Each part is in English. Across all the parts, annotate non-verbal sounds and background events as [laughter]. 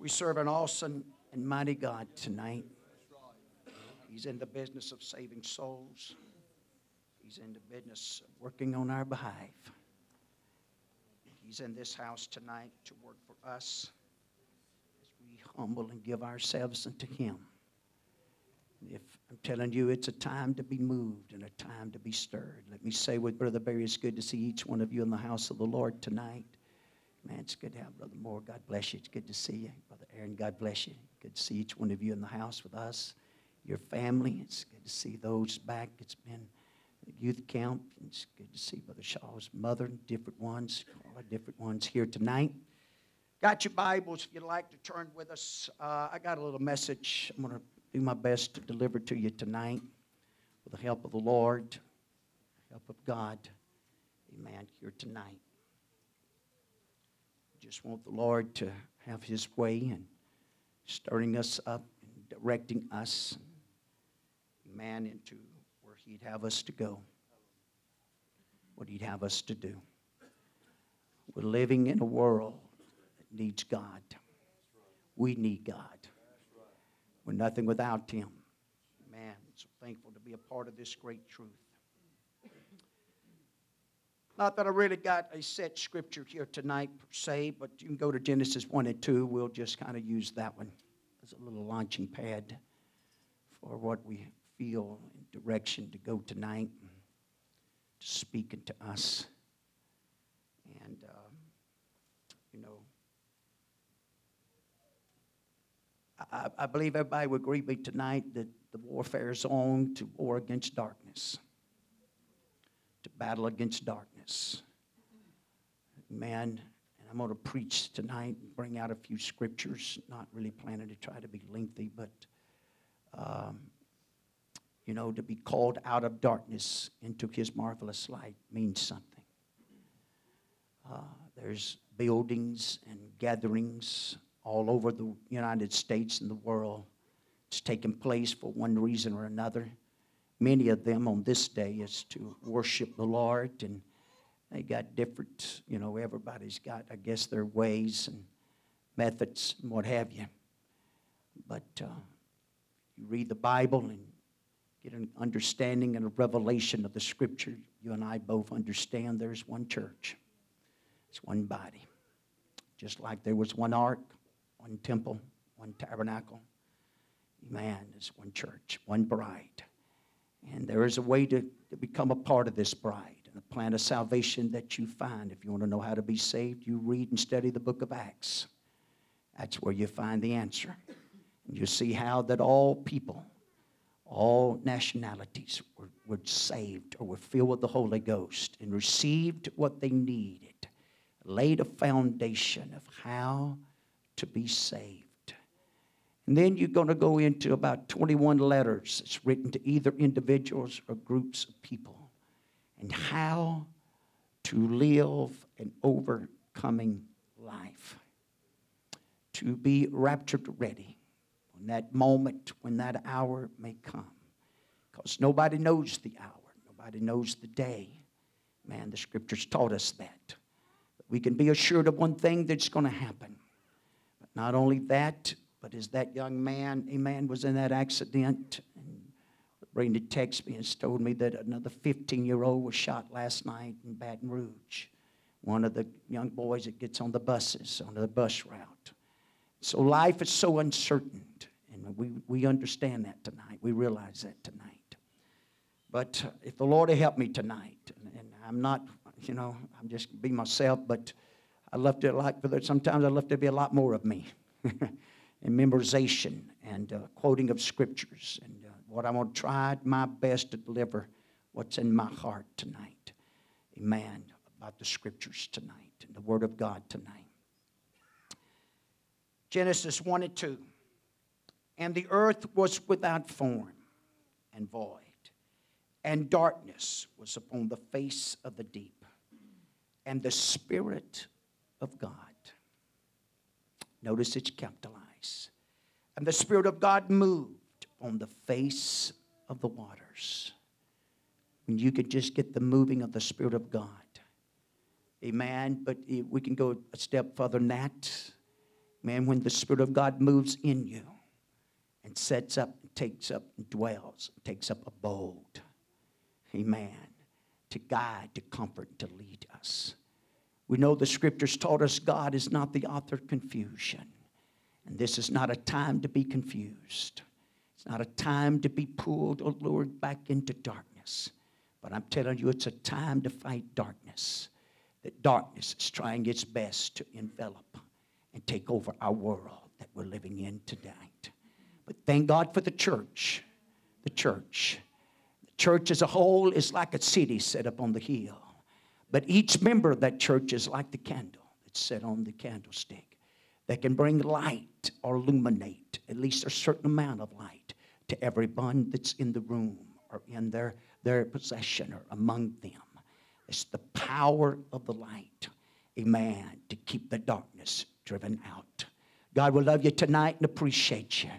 We serve an awesome and mighty God tonight. He's in the business of saving souls. He's in the business of working on our behalf. He's in this house tonight to work for us as we humble and give ourselves unto Him. If I'm telling you, it's a time to be moved and a time to be stirred. Let me say with Brother Barry, it's good to see each one of you in the house of the Lord tonight. Man, it's good to have Brother Moore. God bless you. It's good to see you. Brother Aaron, God bless you. Good to see each one of you in the house with us, your family. It's good to see those back. It's been youth camp. It's good to see Brother Shaw's mother, and different ones, all different ones here tonight. Got your Bibles if you'd like to turn with us. Uh, I got a little message I'm going to do my best to deliver to you tonight with the help of the Lord, help of God. Amen. Here tonight. Just want the Lord to have His way and stirring us up and directing us, man, into where He'd have us to go, what He'd have us to do. We're living in a world that needs God. We need God. We're nothing without Him. Man, so thankful to be a part of this great truth. Not that I really got a set scripture here tonight per se, but you can go to Genesis 1 and 2. We'll just kind of use that one as a little launching pad for what we feel in direction to go tonight, to speaking to us. And, um, you know, I, I believe everybody would agree with me tonight that the warfare is on to war against darkness, to battle against darkness. Man, and I'm going to preach tonight bring out a few scriptures, not really planning to try to be lengthy, but, um, you know, to be called out of darkness into his marvelous light means something. Uh, there's buildings and gatherings all over the United States and the world. It's taking place for one reason or another. Many of them on this day is to worship the Lord, and they got different, you know, everybody's got, I guess, their ways and methods and what have you. But uh, you read the Bible and get an understanding and a revelation of the Scripture. You and I both understand there's one church, it's one body. Just like there was one ark, one temple, one tabernacle. Man, there's one church, one bride. And there is a way to, to become a part of this bride a plan of salvation that you find. If you want to know how to be saved, you read and study the book of Acts. That's where you find the answer. And you see how that all people, all nationalities were, were saved or were filled with the Holy Ghost and received what they needed, laid a foundation of how to be saved. And then you're going to go into about 21 letters that's written to either individuals or groups of people and how to live an overcoming life. To be raptured ready when that moment, when that hour may come. Because nobody knows the hour, nobody knows the day. Man, the scriptures taught us that. But We can be assured of one thing that's going to happen. But not only that, but as that young man, a man was in that accident, Brenda texted me and told me that another 15 year old was shot last night in Baton Rouge. One of the young boys that gets on the buses, on the bus route. So life is so uncertain, and we, we understand that tonight. We realize that tonight. But if the Lord will help me tonight, and, and I'm not, you know, I'm just be myself, but I love to like for that. Sometimes I love to be a lot more of me. [laughs] and memorization and uh, quoting of scriptures. And uh, what I'm going to try my best to deliver what's in my heart tonight. Amen. About the scriptures tonight and the Word of God tonight. Genesis 1 and 2. And the earth was without form and void, and darkness was upon the face of the deep, and the Spirit of God. Notice it's capitalized. And the Spirit of God moved on the face of the waters. And you could just get the moving of the Spirit of God. Amen. But we can go a step further than that. Man, when the Spirit of God moves in you and sets up, takes up, and dwells, takes up abode. Amen. To guide, to comfort, to lead us. We know the scriptures taught us God is not the author of confusion. And this is not a time to be confused. It's not a time to be pulled oh or lured back into darkness. But I'm telling you, it's a time to fight darkness. That darkness is trying its best to envelop and take over our world that we're living in tonight. But thank God for the church. The church. The church as a whole is like a city set up on the hill. But each member of that church is like the candle that's set on the candlestick that can bring light or illuminate at least a certain amount of light to everyone that's in the room or in their, their possession or among them. It's the power of the light, amen, to keep the darkness driven out. God will love you tonight and appreciate you.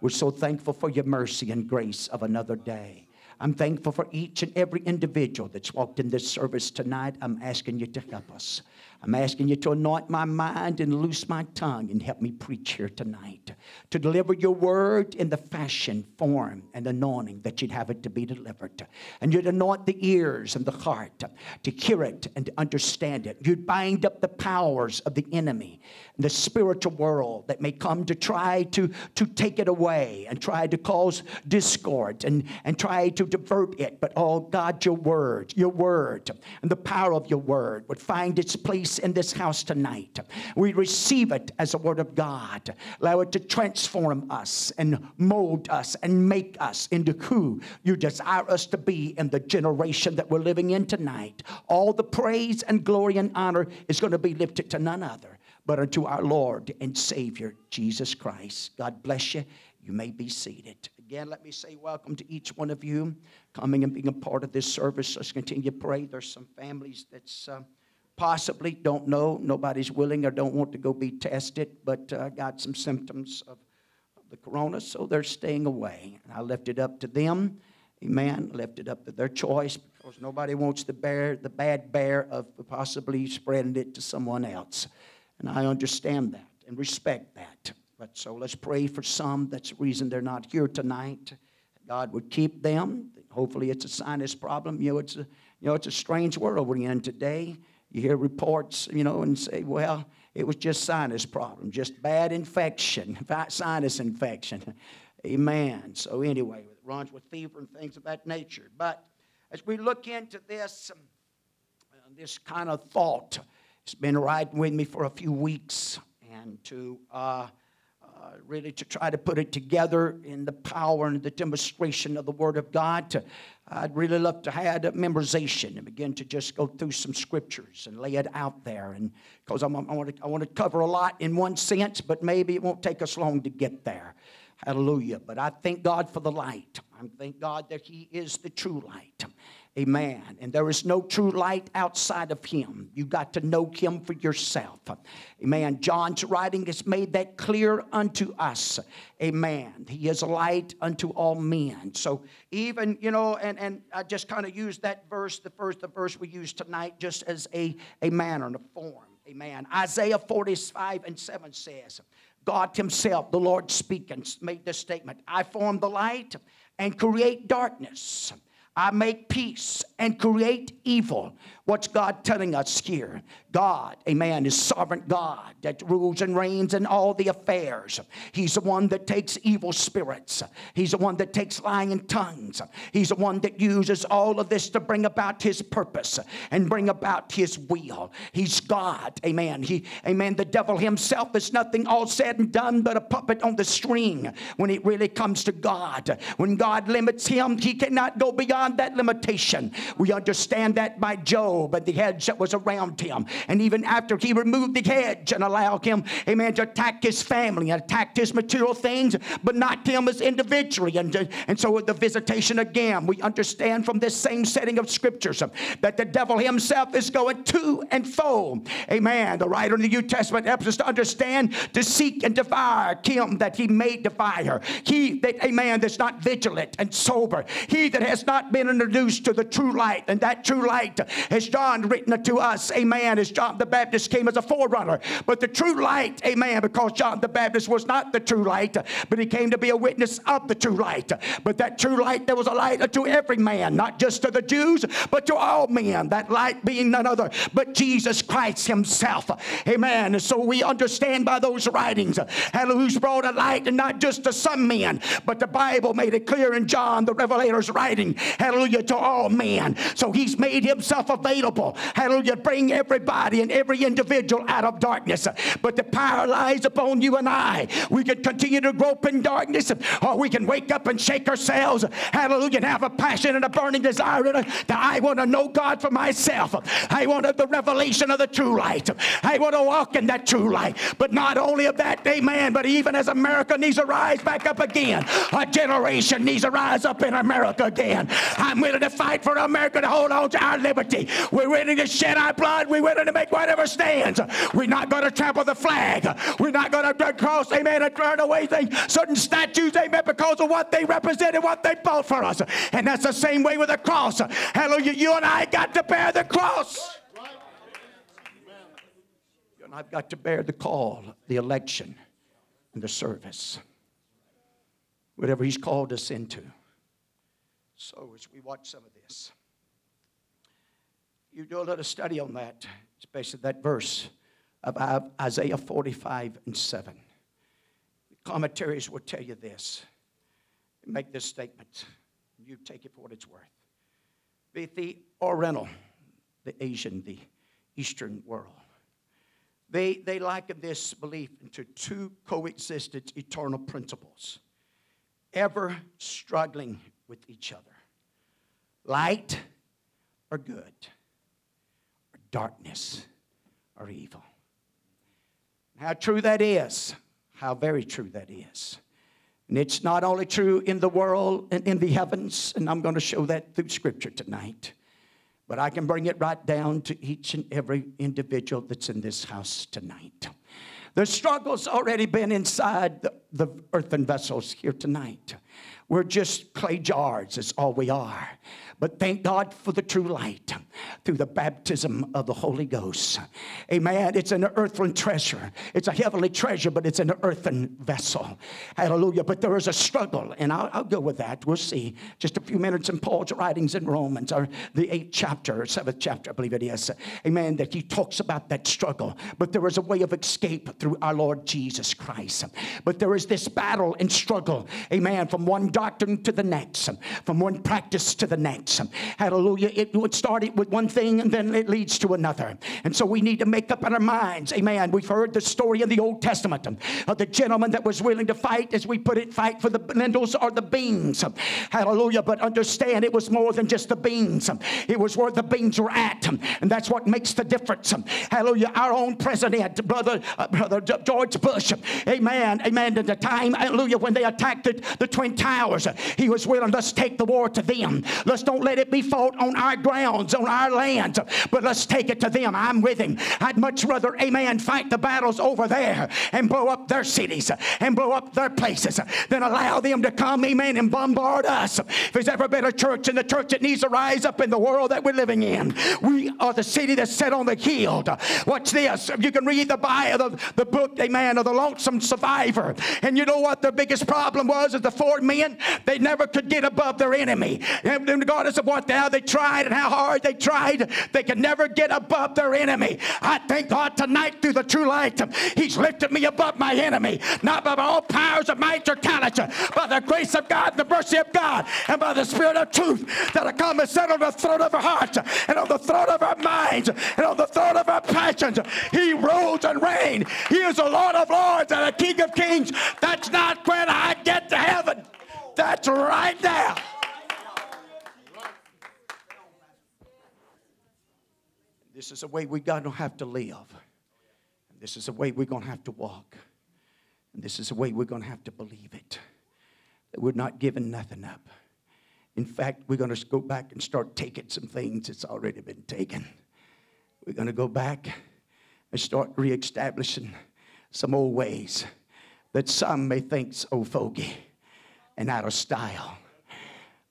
We're so thankful for your mercy and grace of another day. I'm thankful for each and every individual that's walked in this service tonight. I'm asking you to help us. I'm asking you to anoint my mind and loose my tongue and help me preach here tonight. To deliver your word in the fashion, form, and anointing that you'd have it to be delivered. And you'd anoint the ears and the heart to hear it and to understand it. You'd bind up the powers of the enemy and the spiritual world that may come to try to, to take it away and try to cause discord and, and try to divert it. But oh God, your word, your word, and the power of your word would find its place place in this house tonight. We receive it as a word of God. Allow it to transform us and mold us and make us into who you desire us to be in the generation that we're living in tonight. All the praise and glory and honor is going to be lifted to none other but unto our Lord and Savior, Jesus Christ. God bless you. You may be seated. Again, let me say welcome to each one of you coming and being a part of this service. Let's continue to pray. There's some families that's. Uh, possibly, don't know. Nobody's willing or don't want to go be tested, but uh, got some symptoms of, of the corona, so they're staying away. And I left it up to them. Amen. Left it up to their choice because nobody wants to bear the bad bear of possibly spreading it to someone else. And I understand that and respect that. But so let's pray for some. That's the reason they're not here tonight. God would keep them. Hopefully, it's a sinus problem. You know, it's a you know, it's a strange world we're in today. You hear reports, you know, and say, well, it was just sinus problem, just bad infection, [laughs] sinus infection. [laughs] Amen. So, anyway, it runs with fever and things of that nature. But as we look into this, um, uh, this kind of thought, it's been riding with me for a few weeks, and to uh, uh, really to try to put it together in the power and the demonstration of the Word of God. To, I'd really love to have memorization and begin to just go through some scriptures and lay it out there. And because I want, to, I want to cover a lot in one sense, but maybe it won't take us long to get there. Hallelujah. But I thank God for the light. I thank God that He is the true light. Amen. And there is no true light outside of him. You got to know him for yourself. Amen. John's writing has made that clear unto us. Amen. He is light unto all men. So even, you know, and, and I just kind of used that verse, the first the verse we used tonight, just as a, a manner and a form. Amen. Isaiah 45 and 7 says, God Himself, the Lord speaking, made this statement I form the light and create darkness. I make peace and create evil. What's God telling us here? God, amen, is sovereign God that rules and reigns in all the affairs. He's the one that takes evil spirits. He's the one that takes lying tongues. He's the one that uses all of this to bring about his purpose and bring about his will. He's God, amen. He, amen. The devil himself is nothing all said and done but a puppet on the string when it really comes to God. When God limits him, he cannot go beyond that limitation. We understand that by Job and the hedge that was around him. And even after he removed the hedge and allowed him, amen, to attack his family and attacked his material things, but not him as individually. And, and so with the visitation again, we understand from this same setting of scriptures that the devil himself is going to and fro. Amen. The writer in the New Testament helps us to understand to seek and devour him that he may devour. He that, amen, that's not vigilant and sober. He that has not been introduced to the true light, and that true light has John written to us, amen, as John the Baptist came as a forerunner. But the true light, amen, because John the Baptist was not the true light, but he came to be a witness of the true light. But that true light, there was a light to every man, not just to the Jews, but to all men. That light being none other but Jesus Christ Himself. Amen. So we understand by those writings, hallelujah, brought a light and not just to some men, but the Bible made it clear in John, the Revelator's writing, hallelujah, to all men. So He's made Himself available, hallelujah, bring everybody and every individual out of darkness. But the power lies upon you and I. We can continue to grope in darkness, or we can wake up and shake ourselves, hallelujah, and have a passion and a burning desire that I want to know God for myself. I want the revelation of the true light. I want to walk in that true light. But not only of that, amen, but even as America needs to rise back up again, a generation needs to rise up in America again. I'm willing to fight for America to hold on to our liberty. We're willing to shed our blood. We're willing to make whatever stands. We're not going to trample the flag. We're not going to cross, amen, and turn away things, certain statues, amen, because of what they represent and what they bought for us. And that's the same way with the cross. Hallelujah. You and I got to bear the cross. You and I've got to bear the call, the election, and the service. Whatever He's called us into. So, as we watch some of this, you do a little study on that, especially that verse of Isaiah 45 and 7. Commentaries will tell you this. Make this statement. You take it for what it's worth. Be the Oriental, the Asian, the Eastern world. They, they liken this belief into two coexistent eternal principles, ever struggling with each other light or good, darkness or evil. How true that is, how very true that is. And it's not only true in the world and in the heavens, and I'm going to show that through Scripture tonight, but I can bring it right down to each and every individual that's in this house tonight. The struggle's already been inside the, the earthen vessels here tonight. We're just clay jars, that's all we are. But thank God for the true light through the baptism of the Holy Ghost. Amen. It's an earthen treasure. It's a heavenly treasure, but it's an earthen vessel. Hallelujah. But there is a struggle, and I'll, I'll go with that. We'll see. Just a few minutes in Paul's writings in Romans, or the eighth chapter, seventh chapter, I believe it is. Amen. That he talks about that struggle. But there is a way of escape through our Lord Jesus Christ. But there is this battle and struggle. Amen. From one doctrine to the next, from one practice to the next. Hallelujah. It would start with one thing and then it leads to another. And so we need to make up our minds. Amen. We've heard the story in the Old Testament of the gentleman that was willing to fight, as we put it, fight for the lentils or the beans. Hallelujah. But understand it was more than just the beans, it was where the beans were at. And that's what makes the difference. Hallelujah. Our own president, brother, uh, brother George Bush. Amen. Amen. At the time, hallelujah, when they attacked the, the Twin Towers, he was willing, let's take the war to them. Let's don't don't let it be fought on our grounds, on our lands, but let's take it to them. I'm with him. I'd much rather, amen, fight the battles over there and blow up their cities and blow up their places than allow them to come, amen, and bombard us. If there's ever been a church and the church that needs to rise up in the world that we're living in, we are the city that's set on the hill. Watch this. You can read the Bible, the, the book, amen, of the lonesome survivor. And you know what the biggest problem was? Is the four men, they never could get above their enemy. And God regardless of what how they tried and how hard they tried, they could never get above their enemy. I thank God tonight through the true light, He's lifted me above my enemy, not by all powers of might or talent, by the grace of God, the mercy of God, and by the Spirit of truth that I come and set on the throne of our hearts, and on the throne of our minds, and on the throne of our passions. He rules and reigns. He is the Lord of lords and the King of kings. That's not when I get to heaven. That's right now. This is the way we're going to have to live. And this is the way we're going to have to walk. And this is the way we're going to have to believe it. That we're not giving nothing up. In fact, we're going to go back and start taking some things that's already been taken. We're going to go back and start reestablishing some old ways that some may think's old fogey and out of style.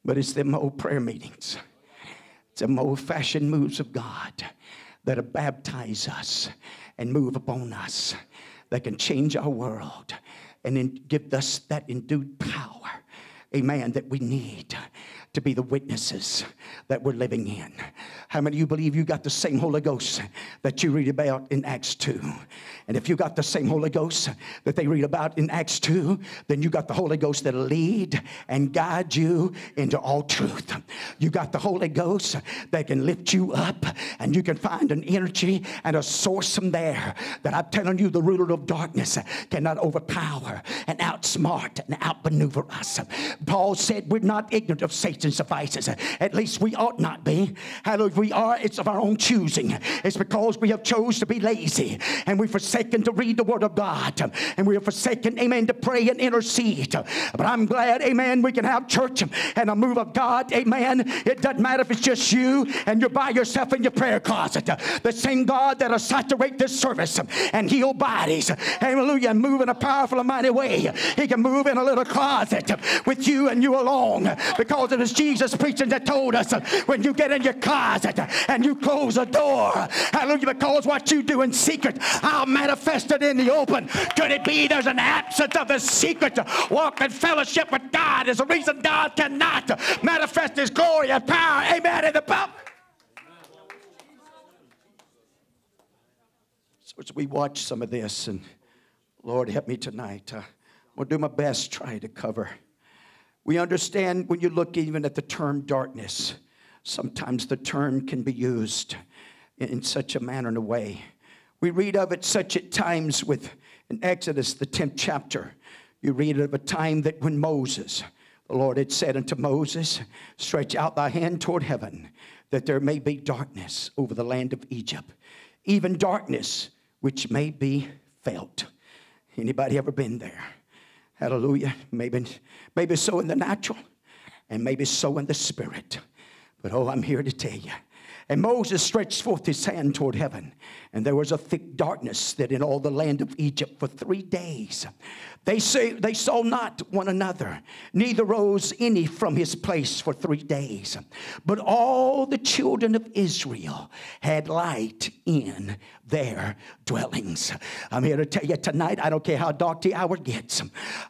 But it's them old prayer meetings some old fashioned moves of God that'll baptize us and move upon us, that can change our world and then give us that endued power, amen, that we need to be the witnesses that we're living in. How many of you believe you got the same Holy Ghost that you read about in Acts 2? And if you got the same Holy Ghost that they read about in Acts 2, then you got the Holy Ghost that'll lead and guide you into all truth. You got the Holy Ghost that can lift you up and you can find an energy and a source from there that I'm telling you the ruler of darkness cannot overpower and outsmart and outmaneuver us. Paul said we're not ignorant of Satan's devices. At least we ought not be. Hallelujah. We are, it's of our own choosing. It's because we have chose to be lazy and we've forsaken to read the word of God and we have forsaken, amen, to pray and intercede. But I'm glad, amen, we can have church and a move of God, amen. It doesn't matter if it's just you and you're by yourself in your prayer closet. The same God that'll saturate this service and heal bodies, hallelujah, and move in a powerful and mighty way. He can move in a little closet with you and you alone because it was Jesus preaching that told us when you get in your closet and you close the door, hallelujah, because what you do in secret, I'll manifest it in the open. Could it be there's an absence of the secret? Walk in fellowship with God is the reason God cannot manifest His glory and power, amen, in the public. So as we watch some of this, and Lord, help me tonight. Uh, I'll do my best try to cover. We understand when you look even at the term darkness, sometimes the term can be used in such a manner and a way. We read of it such at times with in Exodus, the 10th chapter. You read of a time that when Moses, the Lord had said unto Moses, Stretch out thy hand toward heaven, that there may be darkness over the land of Egypt, even darkness which may be felt. Anybody ever been there? Hallelujah. Maybe, maybe so in the natural, and maybe so in the spirit. But oh, I'm here to tell you. And Moses stretched forth his hand toward heaven, and there was a thick darkness that in all the land of Egypt for three days. They say they saw not one another, neither rose any from his place for three days. But all the children of Israel had light in their dwellings. I'm here to tell you tonight, I don't care how dark the hour gets.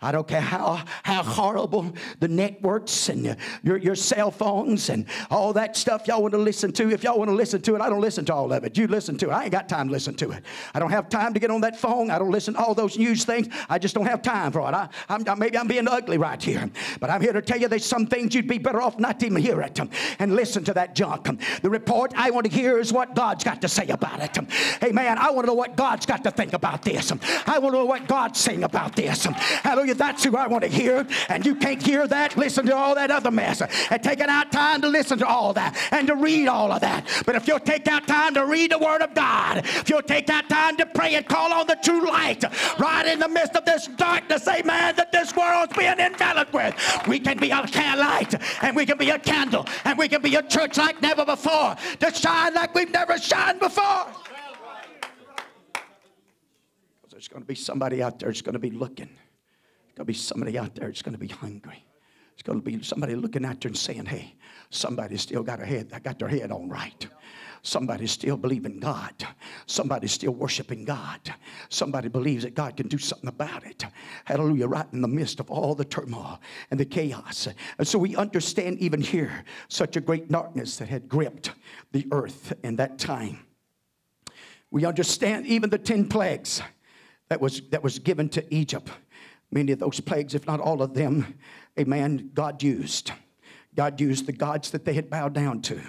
I don't care how, how horrible the networks and your, your cell phones and all that stuff y'all want to listen to. If y'all want to listen to it, I don't listen to all of it. You listen to it. I ain't got time to listen to it. I don't have time to get on that phone. I don't listen to all those news things. I just don't have time for it. I, I'm, maybe I'm being ugly right here, but I'm here to tell you there's some things you'd be better off not to even hear it and listen to that junk. The report I want to hear is what God's got to say about it. Hey, man, I want to know what God's got to think about this. I want to know what God's saying about this. Hallelujah. That's who I want to hear. And you can't hear that, listen to all that other mess. And taking out time to listen to all that and to read all of that. But if you'll take out time to read the Word of God, if you'll take out time to pray and call on the true light right in the midst of this darkness, amen, that this world's being enveloped with, we can be a light and we can be a candle and we can be a church like never before to shine like we've never shined before. Because There's going to be somebody out there that's going to be looking. There's going to be somebody out there that's going to be hungry. There's going to be somebody looking at you and saying, hey, somebody's still got a head, got their head on right. Somebody's still believing God. Somebody's still worshiping God. Somebody believes that God can do something about it. Hallelujah. Right in the midst of all the turmoil and the chaos. And so we understand even here such a great darkness that had gripped the earth in that time. We understand even the 10 plagues that was, that was given to Egypt. Many of those plagues, if not all of them, amen, God used. God used the gods that they had bowed down to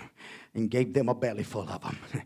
and gave them a belly full of them. [laughs]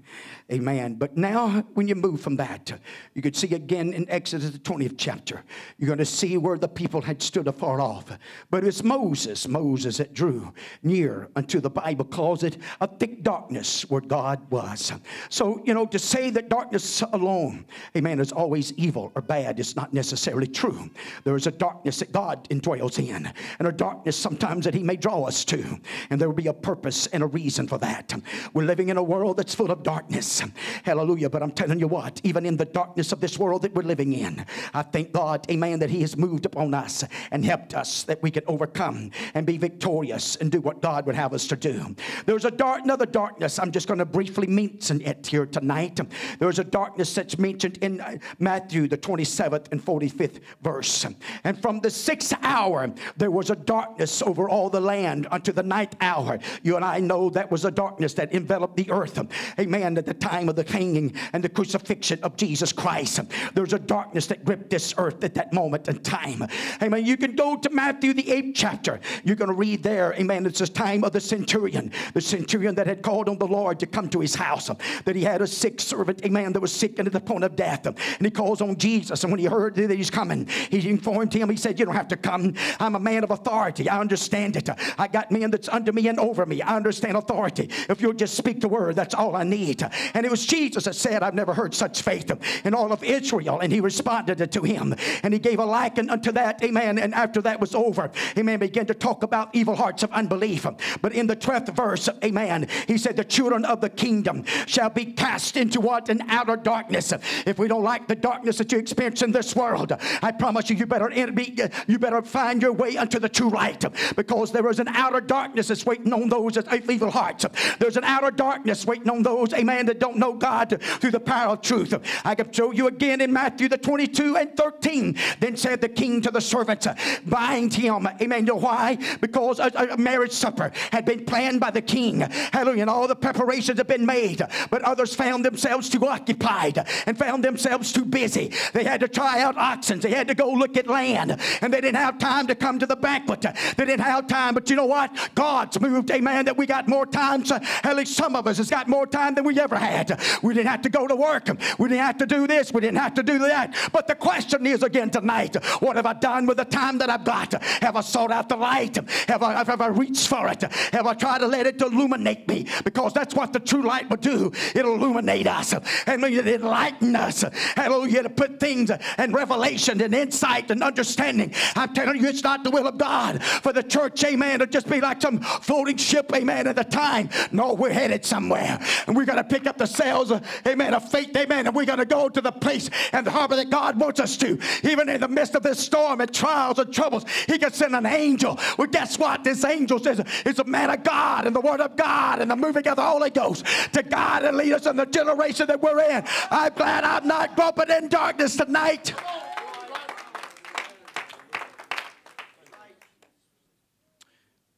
Amen. But now, when you move from that, you could see again in Exodus, the 20th chapter, you're going to see where the people had stood afar off. But it's Moses, Moses that drew near unto the Bible calls it a thick darkness where God was. So, you know, to say that darkness alone, amen, is always evil or bad is not necessarily true. There is a darkness that God indwells in, and a darkness sometimes that He may draw us to, and there will be a purpose and a reason for that. We're living in a world that's full of darkness. Hallelujah. But I'm telling you what, even in the darkness of this world that we're living in, I thank God, amen, that He has moved upon us and helped us that we can overcome and be victorious and do what God would have us to do. There's a dark, another darkness. I'm just going to briefly mention it here tonight. There's a darkness that's mentioned in uh, Matthew, the 27th and 45th verse. And from the sixth hour, there was a darkness over all the land unto the ninth hour. You and I know that was a darkness that enveloped the earth. Amen. At the time of the hanging and the crucifixion of Jesus Christ, there's a darkness that gripped this earth at that moment in time. Amen. You can go to Matthew, the eighth chapter. You're going to read there. Amen. It's the time of the centurion, the centurion that had called on the Lord to come to his house, that he had a sick servant, amen, that was sick into the point of death. And he calls on Jesus. And when he heard that he's coming, he informed him, he said, You don't have to come. I'm a man of authority. I understand it. I got men that's under me and over me. I understand authority. If you'll just speak the word, that's all I need. And it was Jesus that said, I've never heard such faith in all of Israel. And he responded to him. And he gave a liken unto that, amen. And after that was over, amen, began to talk about evil hearts of unbelief. But in the 12th verse, amen, he said, The children of the kingdom shall be cast into what? An outer darkness. If we don't like the darkness that you experience in this world, I promise you, you better be, you better find your way unto the true light because there is an outer darkness that's waiting on those that evil hearts. There's an outer darkness waiting on those, amen, that don't know God through the power of truth. I can show you again in Matthew the 22 and 13. Then said the king to the servants, bind him. Amen. You know why? Because a, a marriage supper had been planned by the king. Hallelujah. And all the preparations have been made. But others found themselves too occupied and found themselves too busy. They had to try out oxen. They had to go look at land. And they didn't have time to come to the banquet. They didn't have time. But you know what? God's moved, amen, that we got more time. At least some of us has got more time than we ever had. We didn't have to go to work. We didn't have to do this. We didn't have to do that. But the question is again tonight, what have I done with the time that I've got? Have I sought out the light? Have I, have I reached for it? Have I tried to let it illuminate me? Because that's what the true light will do. It'll illuminate us. And it'll enlighten us. Hallelujah. To put things and revelation and insight and understanding. I'm telling you, it's not the will of God for the church, amen, to just be like some floating ship, amen, at the time. No, we're headed somewhere. And we're going to pick up the sails, amen, of faith, amen, and we're going to go to the place and the harbor that God wants us to. Even in the midst of this storm and trials and troubles, He can send an angel. Well, guess what? This angel says it's a man of God and the word of God and the moving of the Holy Ghost to guide and lead us in the generation that we're in. I'm glad I'm not groping in darkness tonight.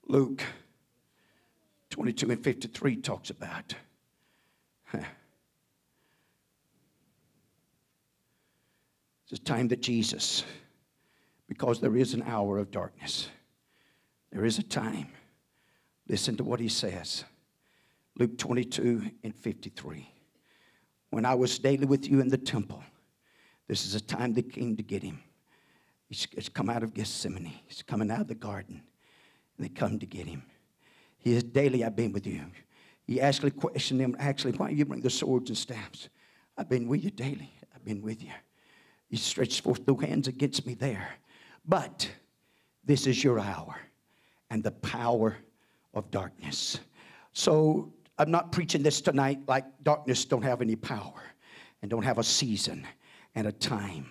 Luke 22 and 53 talks about. It's a time that Jesus, because there is an hour of darkness, there is a time. Listen to what he says. Luke 22 and 53. When I was daily with you in the temple, this is a time they came to get him. He's, he's come out of Gethsemane. He's coming out of the garden. And they come to get him. He says, daily, I've been with you. He actually questioned them, actually, why do you bring the swords and staffs? I've been with you daily. I've been with you. He stretched forth the hands against me there. But this is your hour and the power of darkness. So I'm not preaching this tonight like darkness don't have any power and don't have a season and a time.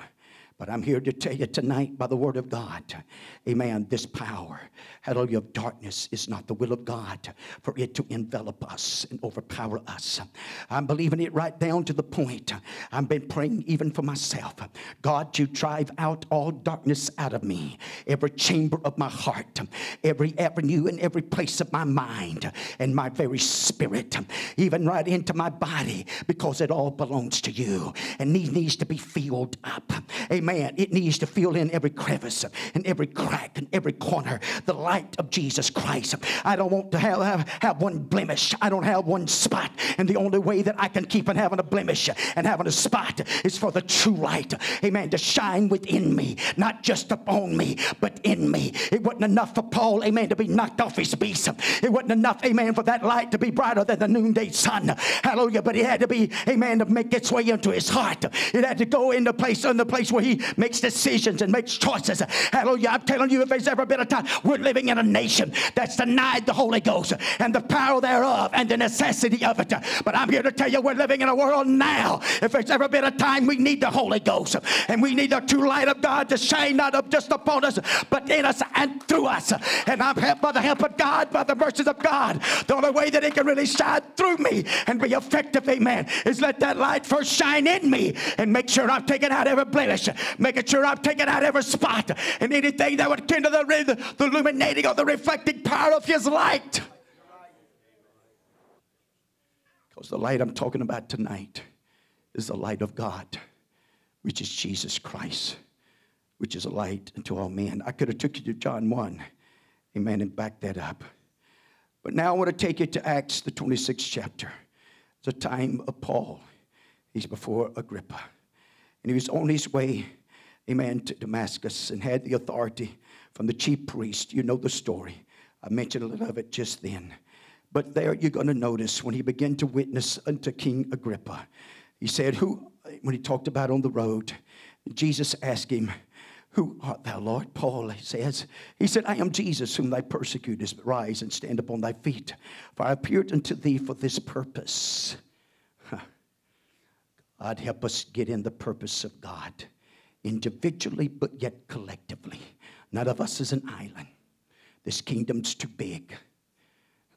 But I'm here to tell you tonight by the word of God, amen, this power, hallelujah, of darkness is not the will of God for it to envelop us and overpower us. I'm believing it right down to the point. I've been praying even for myself. God, you drive out all darkness out of me, every chamber of my heart, every avenue and every place of my mind and my very spirit, even right into my body, because it all belongs to you and needs to be filled up. Amen man, it needs to fill in every crevice and every crack and every corner. The light of Jesus Christ. I don't want to have, have, have one blemish. I don't have one spot. And the only way that I can keep on having a blemish and having a spot is for the true light, amen, to shine within me, not just upon me, but in me. It wasn't enough for Paul, amen, to be knocked off his beast. It wasn't enough, amen, for that light to be brighter than the noonday sun. Hallelujah. But it had to be, amen, to make its way into his heart. It had to go into place, in the place where he makes decisions and makes choices. Hallelujah. I'm telling you, if there's ever been a time, we're living in a nation that's denied the Holy Ghost and the power thereof and the necessity of it. But I'm here to tell you, we're living in a world now. If there's ever been a time we need the Holy Ghost and we need the true light of God to shine not up just upon us, but in us and through us. And I'm helped by the help of God, by the mercies of God. The only way that He can really shine through me and be effective, amen, is let that light first shine in me and make sure I'm taking out every blemish, making sure I'm taking out every spot and anything that would kindle the, the, the illuminating or the reflecting power of His light. Because the light I'm talking about tonight is the light of God, which is Jesus Christ, which is a light unto all men. I could have took you to John 1, amen, and back that up. But now I want to take you to Acts, the 26th chapter. the time of Paul. He's before Agrippa. And he was on his way, amen, to Damascus and had the authority from the chief priest. You know the story. I mentioned a little of it just then. But there you're going to notice when he began to witness unto King Agrippa, he said, Who, when he talked about on the road, Jesus asked him, Who art thou, Lord? Paul says, He said, I am Jesus, whom thy persecutest. Rise and stand upon thy feet, for I appeared unto thee for this purpose. God help us get in the purpose of God, individually, but yet collectively. None of us is an island. This kingdom's too big.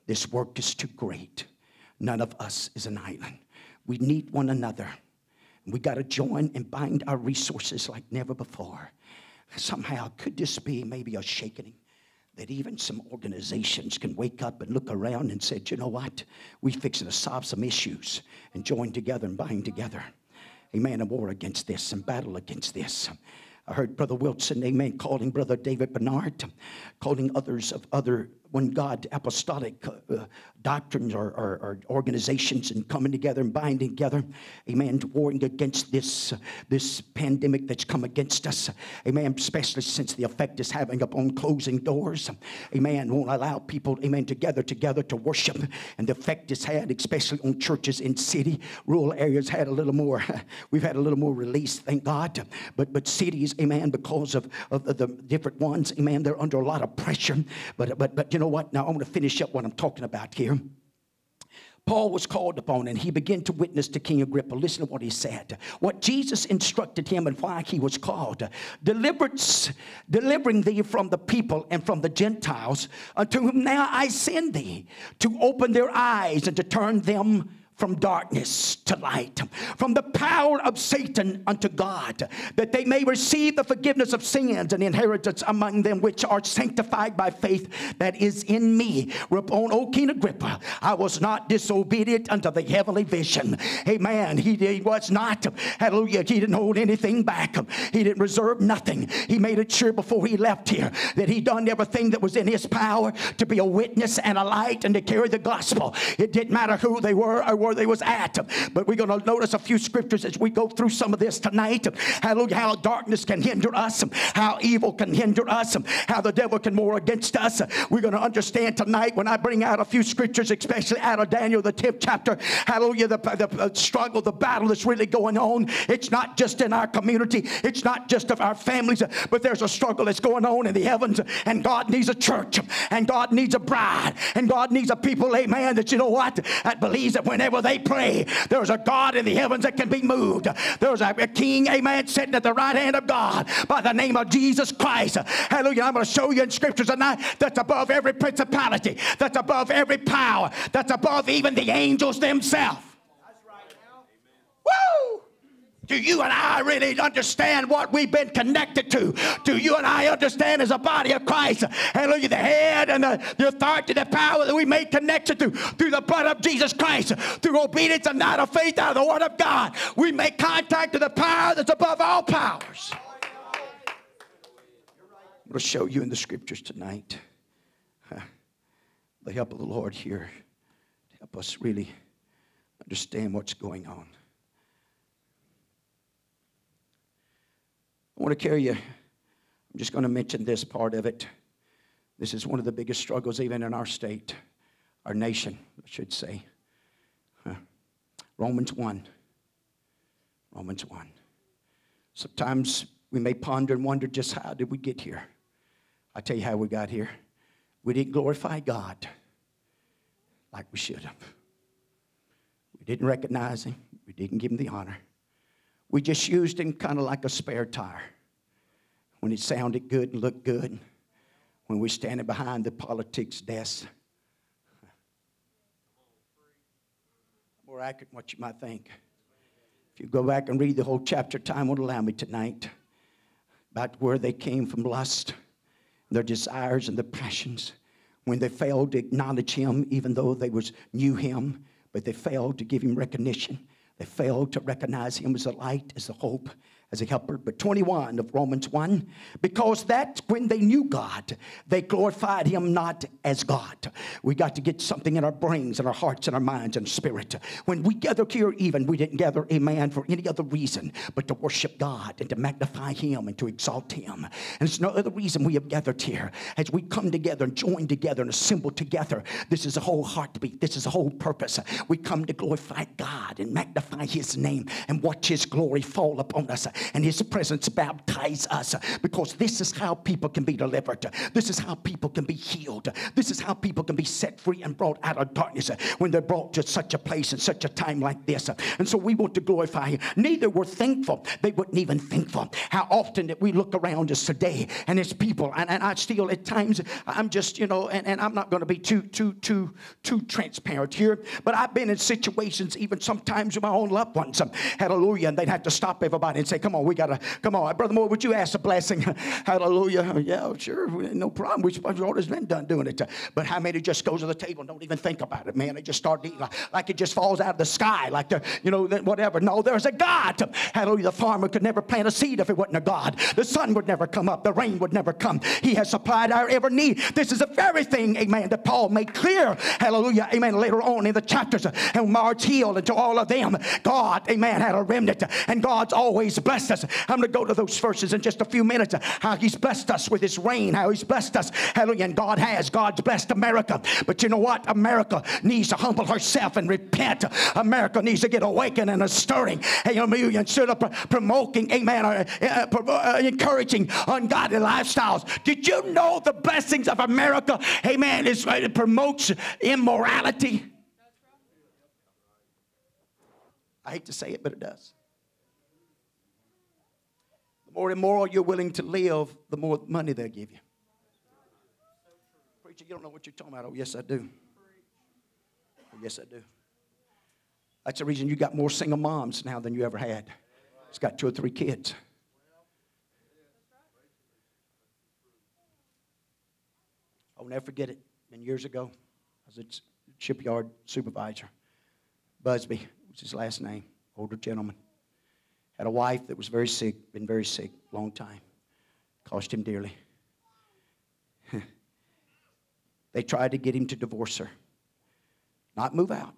This work is too great. None of us is an island. We need one another. We got to join and bind our resources like never before. Somehow, could this be maybe a shaking that even some organizations can wake up and look around and say, you know what? We fixing to solve some issues and join together and bind together. Amen. And war against this and battle against this. I heard Brother Wilson, amen, calling Brother David Bernard, calling others of other when God apostolic uh, doctrines or, or, or, organizations and coming together and binding together, amen, warring against this, uh, this pandemic that's come against us, amen, especially since the effect is having upon closing doors, amen, won't allow people, amen, together, together to worship, and the effect it's had, especially on churches in city, rural areas had a little more, [laughs] we've had a little more release, thank God, but, but cities, amen, because of, of the different ones, amen, they're under a lot of pressure, but, but, but you know what, now I want to finish up what I'm talking about here. Paul was called upon and he began to witness to King Agrippa. Listen to what he said. What Jesus instructed him and why he was called. Deliverance, delivering thee from the people and from the Gentiles, unto whom now I send thee, to open their eyes and to turn them from darkness to light, from the power of Satan unto God, that they may receive the forgiveness of sins and inheritance among them which are sanctified by faith that is in me. Whereupon, O King Agrippa, I was not disobedient unto the heavenly vision. Amen. He, he was not, hallelujah, he didn't hold anything back. He didn't reserve nothing. He made it sure before he left here that he done everything that was in his power to be a witness and a light and to carry the gospel. It didn't matter who they were or where they was at. But we're going to notice a few scriptures as we go through some of this tonight. Hallelujah. How darkness can hinder us, how evil can hinder us, how the devil can war against us. We're going to understand tonight when I bring out a few scriptures, especially out of Daniel, the 10th chapter. Hallelujah. The, the, struggle, the battle that's really going on. It's not just in our community, it's not just of our families, but there's a struggle that's going on in the heavens. And God needs a church, and God needs a bride, and God needs a people, amen, that you know what? That believes that whenever they pray. There's a God in the heavens that can be moved. There's a, a king, amen, sitting at the right hand of God by the name of Jesus Christ. Hallelujah. I'm going to show you in scriptures tonight that's above every principality, that's above every power, that's above even the angels themselves. Do you and I really understand what we've been connected to? Do you and I understand as a body of Christ? Hallelujah, the head and the, the authority, the power that we made connected to through the blood of Jesus Christ, through obedience and not of faith out of the Word of God. We make contact to the power that's above all powers. I'm going to show you in the scriptures tonight. The help of the Lord here to help us really understand what's going on. I want to carry you. I'm just going to mention this part of it. This is one of the biggest struggles, even in our state, our nation, I should say. Huh. Romans 1. Romans 1. Sometimes we may ponder and wonder just how did we get here. I tell you how we got here. We didn't glorify God like we should have. We didn't recognize Him. We didn't give Him the honor. We just used Him kind of like a spare tire when it sounded good and looked good. When we're standing behind the politics desk. More accurate than what you might think. If you go back and read the whole chapter, time won't allow me tonight about where they came from lust, their desires and their passions. When they failed to acknowledge him, even though they was knew him, but they failed to give him recognition. They failed to recognize him as a light, as a hope, as a helper. But 21 of Romans 1, because that when they knew God, they glorified him not as God. We got to get something in our brains and our hearts and our minds and spirit. When we gather here, even, we didn't gather a man for any other reason but to worship God and to magnify him and to exalt him. And it's no other reason we have gathered here. As we come together and join together and assemble together, this is a whole heartbeat. This is a whole purpose. We come to glorify God and magnify his name and watch his glory fall upon us and His presence baptize us because this is how people can be delivered. This is how people can be healed. This is how people can be set free and brought out of darkness when they're brought to such a place and such a time like this. And so we want to glorify Him. Neither were thankful. They wouldn't even thankful. How often that we look around us today and it's people, and, and I still at times, I'm just, you know, and, and I'm not going to be too, too, too, too transparent here, but I've been in situations, even sometimes with my own loved ones, hallelujah, and they'd have to stop everybody and say, Come on, we got to, come on. Brother Moore, would you ask a blessing? [laughs] Hallelujah. Yeah, sure. No problem. We've always been done doing it. But how many just goes to the table and don't even think about it, man? They just start eating like, like it just falls out of the sky, like, the, you know, whatever. No, there's a God. Hallelujah. The farmer could never plant a seed if it wasn't a God. The sun would never come up. The rain would never come. He has supplied our every need. This is the very thing, amen, that Paul made clear. Hallelujah. Amen. Later on in the chapters, and Mars Hill, and to all of them, God, amen, had a remnant. And God's always blessed us. I'm going to go to those verses in just a few minutes. How He's blessed us with His rain, how He's blessed us. Hallelujah. And God has. God's blessed America. But you know what? America needs to humble herself and repent. America needs to get awakened and a stirring. Hallelujah. Instead of promoting, amen, uh, uh, uh, encouraging ungodly lifestyles. Did you know the blessings of America, amen, is, it promotes immorality? I hate to say it, but it does more immoral you're willing to live, the more money they'll give you. Preacher, you don't know what you're talking about. Oh, yes, I do. Oh, yes, I do. That's the reason you got more single moms now than you ever had. It's got two or three kids. I'll never forget it. Been years ago. I was a shipyard supervisor. Busby was his last name, older gentleman. Had a wife that was very sick, been very sick, a long time. Cost him dearly. [laughs] they tried to get him to divorce her. Not move out.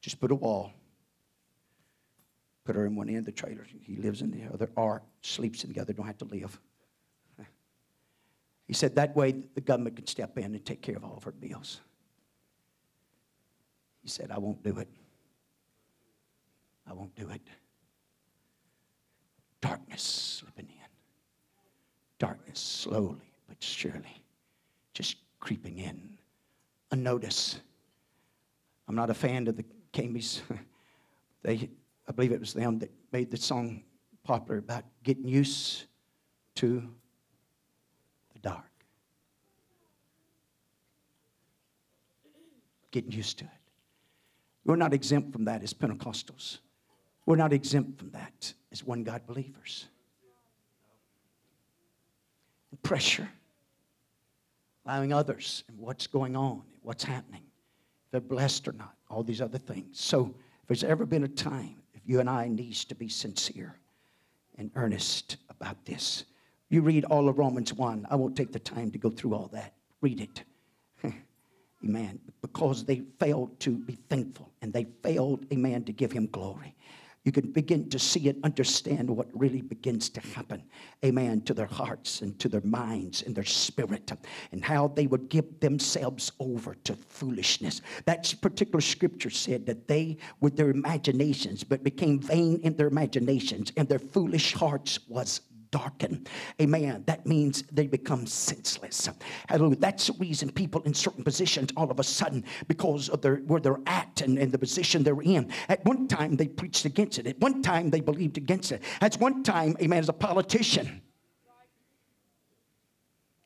Just put a wall. Put her in one end of the trailer. He lives in the other, or sleeps in the other, don't have to live. [laughs] He said that way the government could step in and take care of all of her bills. He said, I won't do it. I won't do it darkness slipping in. Darkness slowly but surely just creeping in. Unnoticed. I'm not a fan of the Cameys. [laughs] they, I believe it was them that made the song popular about getting used to the dark. Getting used to it. We're not exempt from that as Pentecostals. We're not exempt from that as one God believers. And pressure, allowing others and what's going on, and what's happening, if they're blessed or not, all these other things. So, if there's ever been a time, if you and I needs to be sincere and earnest about this, you read all of Romans 1. I won't take the time to go through all that. Read it. [laughs] Amen. Because they failed to be thankful and they failed, amen, to give him glory. You can begin to see and understand what really begins to happen, amen, to their hearts and to their minds and their spirit, and how they would give themselves over to foolishness. That particular scripture said that they, with their imaginations, but became vain in their imaginations, and their foolish hearts was darken. Amen. That means they become senseless. Hallelujah. That's the reason people in certain positions all of a sudden, because of their where they're at and, and the position they're in. At one time they preached against it. At one time they believed against it. At one time, amen, as a politician.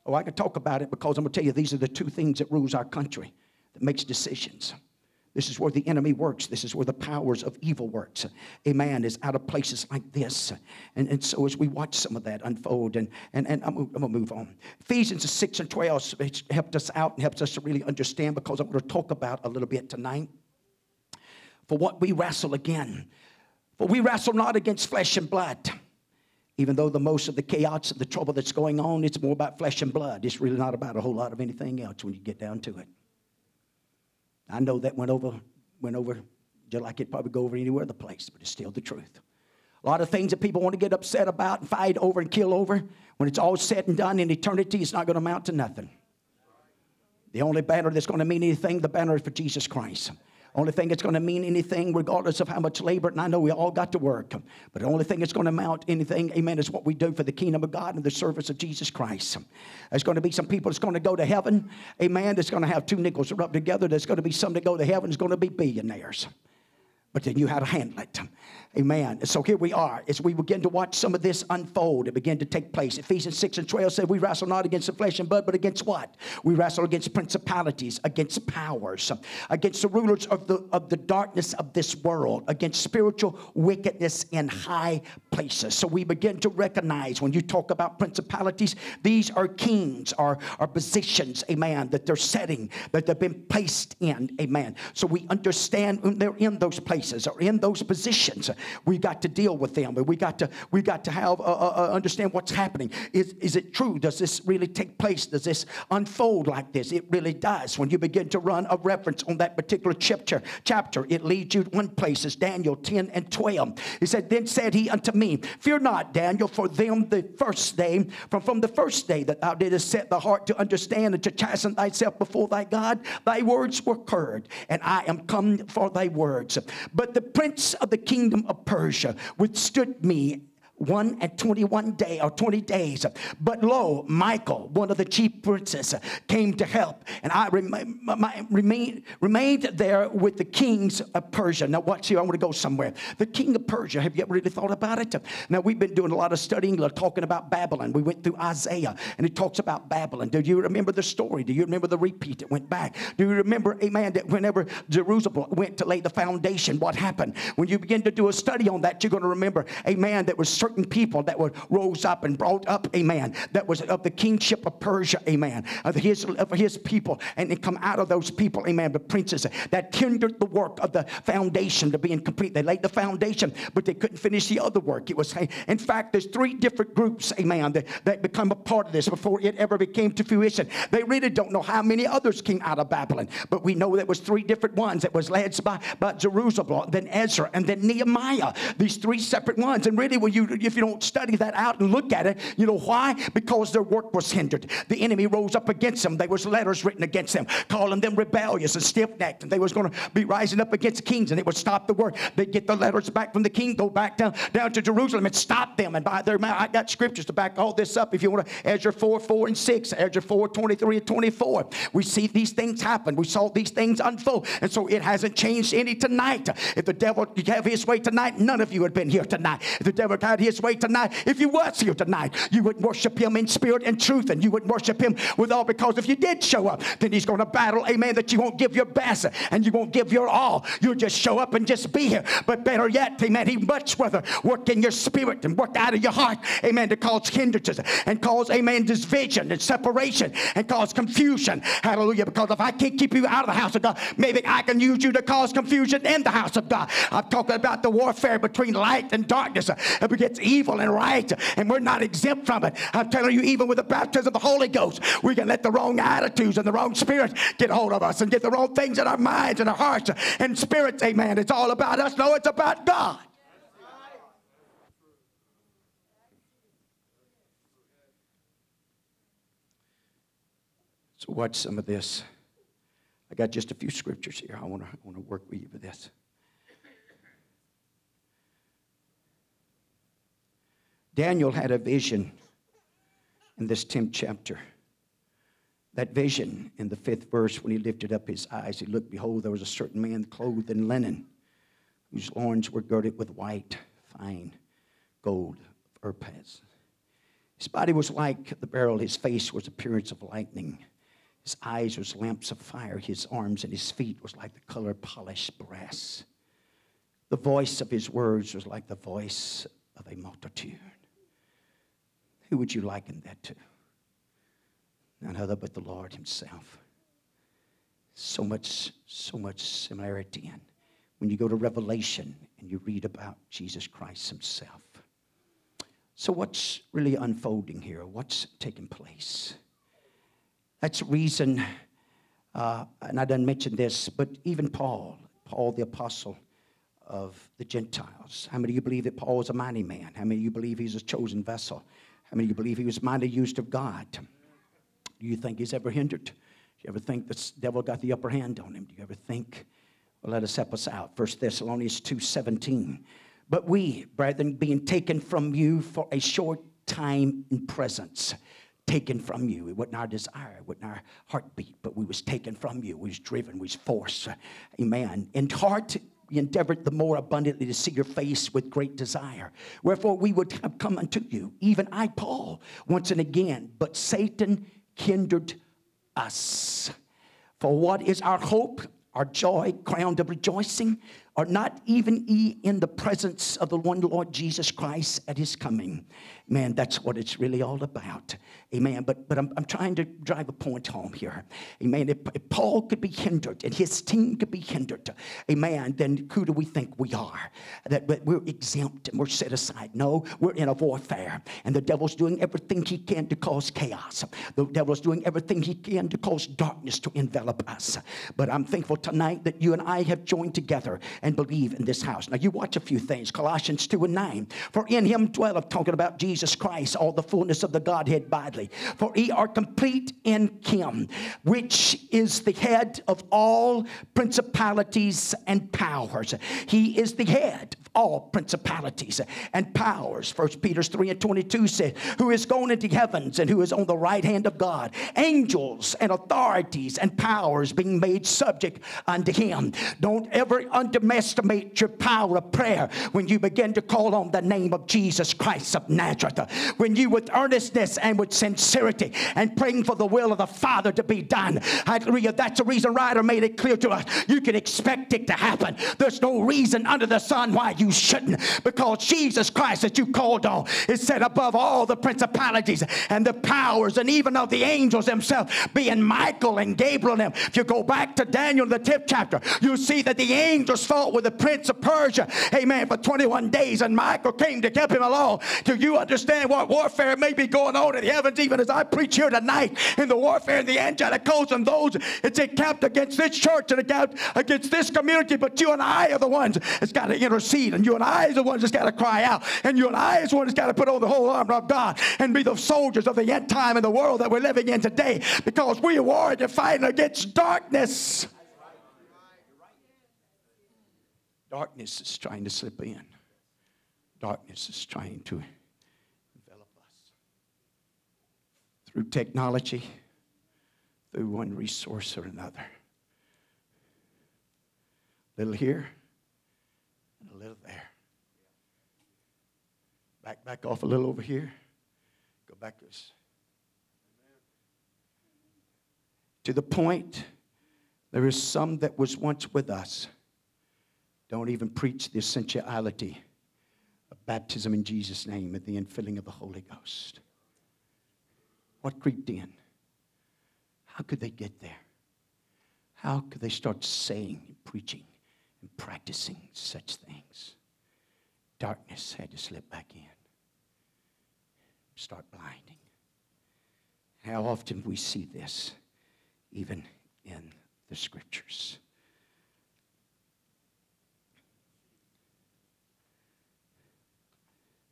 Oh, I could talk about it because I'm gonna tell you these are the two things that rules our country, that makes decisions. This is where the enemy works. This is where the powers of evil works. A man is out of places like this. And, and so as we watch some of that unfold, and, and, and I'm, I'm going to move on. Ephesians 6 and 12 helped us out and helps us to really understand because I'm going to talk about a little bit tonight. For what we wrestle again. For we wrestle not against flesh and blood. Even though the most of the chaos and the trouble that's going on, it's more about flesh and blood. It's really not about a whole lot of anything else when you get down to it. I know that went over, went over just like it probably go over anywhere other place, but it's still the truth. A lot of things that people want to get upset about and fight over and kill over, when it's all said and done in eternity, it's not going to amount to nothing. The only banner that's going to mean anything, the banner is for Jesus Christ. Only thing that's going to mean anything, regardless of how much labor, and I know we all got to work, but the only thing that's going to amount anything, amen, is what we do for the kingdom of God and the service of Jesus Christ. There's going to be some people that's going to go to heaven, amen, that's going to have two nickels rubbed together. There's going to be some that go to heaven, that's going to be billionaires. But then you had to handle it. Amen. So here we are as we begin to watch some of this unfold and begin to take place. Ephesians 6 and 12 said, We wrestle not against the flesh and blood, but against what? We wrestle against principalities, against powers, against the rulers of the, of the darkness of this world, against spiritual wickedness in high places. So we begin to recognize when you talk about principalities, these are kings, are, are positions, amen, that they're setting, that they've been placed in, amen. So we understand when they're in those places or in those positions we got to deal with them. and We got to we got to have uh, uh, uh, understand what's happening. Is is it true? Does this really take place? Does this unfold like this? It really does. When you begin to run a reference on that particular chapter, chapter, it leads you to one place. Is Daniel ten and twelve. He said, "Then said he unto me, Fear not, Daniel, for them the first day from from the first day that thou didst set the heart to understand and to chasten thyself before thy God, thy words were heard, and I am come for thy words. But the prince of the kingdom of Persia withstood me one and 21 day or 20 days. But lo, Michael, one of the chief princes, came to help, and I remained, remained there with the kings of Persia. Now, watch here, I want to go somewhere. The king of Persia, have you ever really thought about it? Now, we've been doing a lot of studying, talking about Babylon. We went through Isaiah, and it talks about Babylon. Do you remember the story? Do you remember the repeat that went back? Do you remember, amen, that whenever Zerubbabel went to lay the foundation, what happened? When you begin to do a study on that, you're going to remember, amen, that was certain people that were rose up and brought up, amen, that was of the kingship of Persia, amen, of his, of his people, and it come out of those people, a amen, the princes that hindered the work of the foundation to being complete. They laid the foundation, but they couldn't finish the other work. It was, in fact, there's three different groups, amen, that, that become a part of this before it ever became to fruition. They really don't know how many others came out of Babylon, but we know there was three different ones that was led by, by Zerubbabel, then Ezra, and then Nehemiah. These three separate ones. And really, when you if you don't study that out and look at it, you know why? Because their work was hindered. The enemy rose up against them. There was letters written against them, calling them rebellious and stiff-necked, and they was going to be rising up against kings, and it would stop the work. They'd get the letters back from the king, go back down, down to Jerusalem and stop them. And by their mouth, I got scriptures to back all this up. If you want to, Ezra 4, 4 and 6, Ezra 4, 23 and 24. We see these things happen. We saw these things unfold. And so it hasn't changed any tonight. If the devil have his way tonight, none of you had been here tonight. If the devil had his way tonight, if you was here tonight, you would worship him in spirit and truth, and you would worship him with all because if you did show up, then he's going to battle, amen, that you won't give your best and you won't give your all. You'll just show up and just be here. But better yet, amen, he much rather work in your spirit and work out of your heart, amen, to cause hindrances and cause, amen, division and separation and cause confusion. Hallelujah. Because if I can't keep you out of the house of God, maybe I can use you to cause confusion in the house of God. I'm talking about the warfare between light and darkness against evil and right, and we're not exempt from it. I'm telling you, even with the baptism of the Holy Ghost, we can let the wrong attitudes and the wrong spirits get hold of us and get the wrong things in our minds and our hearts and spirits. Amen. It's all about us. No, it's about God. So, watch some of this. I got just a few scriptures here. I want to, I want to work with you with this. Daniel had a vision in this 10th chapter. That vision in the fifth verse, when he lifted up his eyes, he looked, behold, there was a certain man clothed in linen, whose loins were girded with white, fine gold of. His body was like the beryl, his face was appearance of lightning. His eyes was lamps of fire, his arms and his feet was like the color polished brass. The voice of his words was like the voice of a multitude. Who would you liken that to? None other but the Lord Himself. So much, so much similarity. And when you go to Revelation and you read about Jesus Christ Himself. So, what's really unfolding here? What's taking place? That's reason, uh, and I didn't mention this, but even Paul, Paul the apostle of the Gentiles. How many of you believe that Paul was a mighty man? How many of you believe he's a chosen vessel? How mean, you believe he was mightily used of God? Do you think he's ever hindered? Do you ever think the devil got the upper hand on him? Do you ever think, well, let us help us out. 1 Thessalonians 2.17. But we, brethren, being taken from you for a short time in presence, taken from you. It wasn't our desire, it wasn't our heartbeat, but we was taken from you. We was driven, we was forced. Amen. In heart, we endeavored the more abundantly to see your face with great desire. Wherefore we would have come unto you, even I, Paul, once and again. But Satan hindered us. For what is our hope, our joy, crown of rejoicing? Are not even ye in the presence of the one Lord Jesus Christ at his coming? Man, that's what it's really all about. Amen. But, but I'm, I'm trying to drive a point home here. Amen. If, if Paul could be hindered and his team could be hindered, amen, then who do we think we are? That, that we're exempt and we're set aside. No, we're in a warfare. And the devil's doing everything he can to cause chaos. The devil's doing everything he can to cause darkness to envelop us. But I'm thankful tonight that you and I have joined together and believe in this house. Now, you watch a few things Colossians 2 and 9. For in him dwelleth, talking about Jesus Jesus Christ, all the fullness of the Godhead bodily. For ye are complete in him, which is the head of all principalities and powers. He is the head all principalities and powers. First Peter 3 and 22 says, Who is gone into heavens and who is on the right hand of God, angels and authorities and powers being made subject unto him. Don't ever underestimate your power of prayer when you begin to call on the name of Jesus Christ of Nazareth. When you, with earnestness and with sincerity, and praying for the will of the Father to be done. Hallelujah. That's the reason Ryder made it clear to us. You can expect it to happen. There's no reason under the sun why you shouldn't, because Jesus Christ that you called on is set above all the principalities and the powers and even of the angels themselves, being Michael and Gabriel and them. If you go back to Daniel, the 10th chapter, you see that the angels fought with the prince of Persia, amen, for 21 days, and Michael came to help him along. Do you understand? what warfare may be going on in the heavens, even as I preach here tonight in the warfare in the angelic hosts and those it's encamped against this church and against this community. But you and I are the ones that's got to intercede, and you and I is the ones that's got to cry out, and you and I is the ones that's got to put on the whole armor of God and be the soldiers of the end time in the world that we're living in today because we are fighting against darkness. Darkness is trying to slip in. Darkness is trying to envelop us. through technology, through one resource or another. Little here little there. Back, back off a little over here. Go back to this. To the point, there is some that was once with us. Don't even preach the essentiality of baptism in Jesus' name and the infilling of the Holy Ghost. What creeped in? How could they get there? How could they start saying and preaching and practicing such things? Darkness had to slip back in, start blinding. How often we see this, even in the scriptures.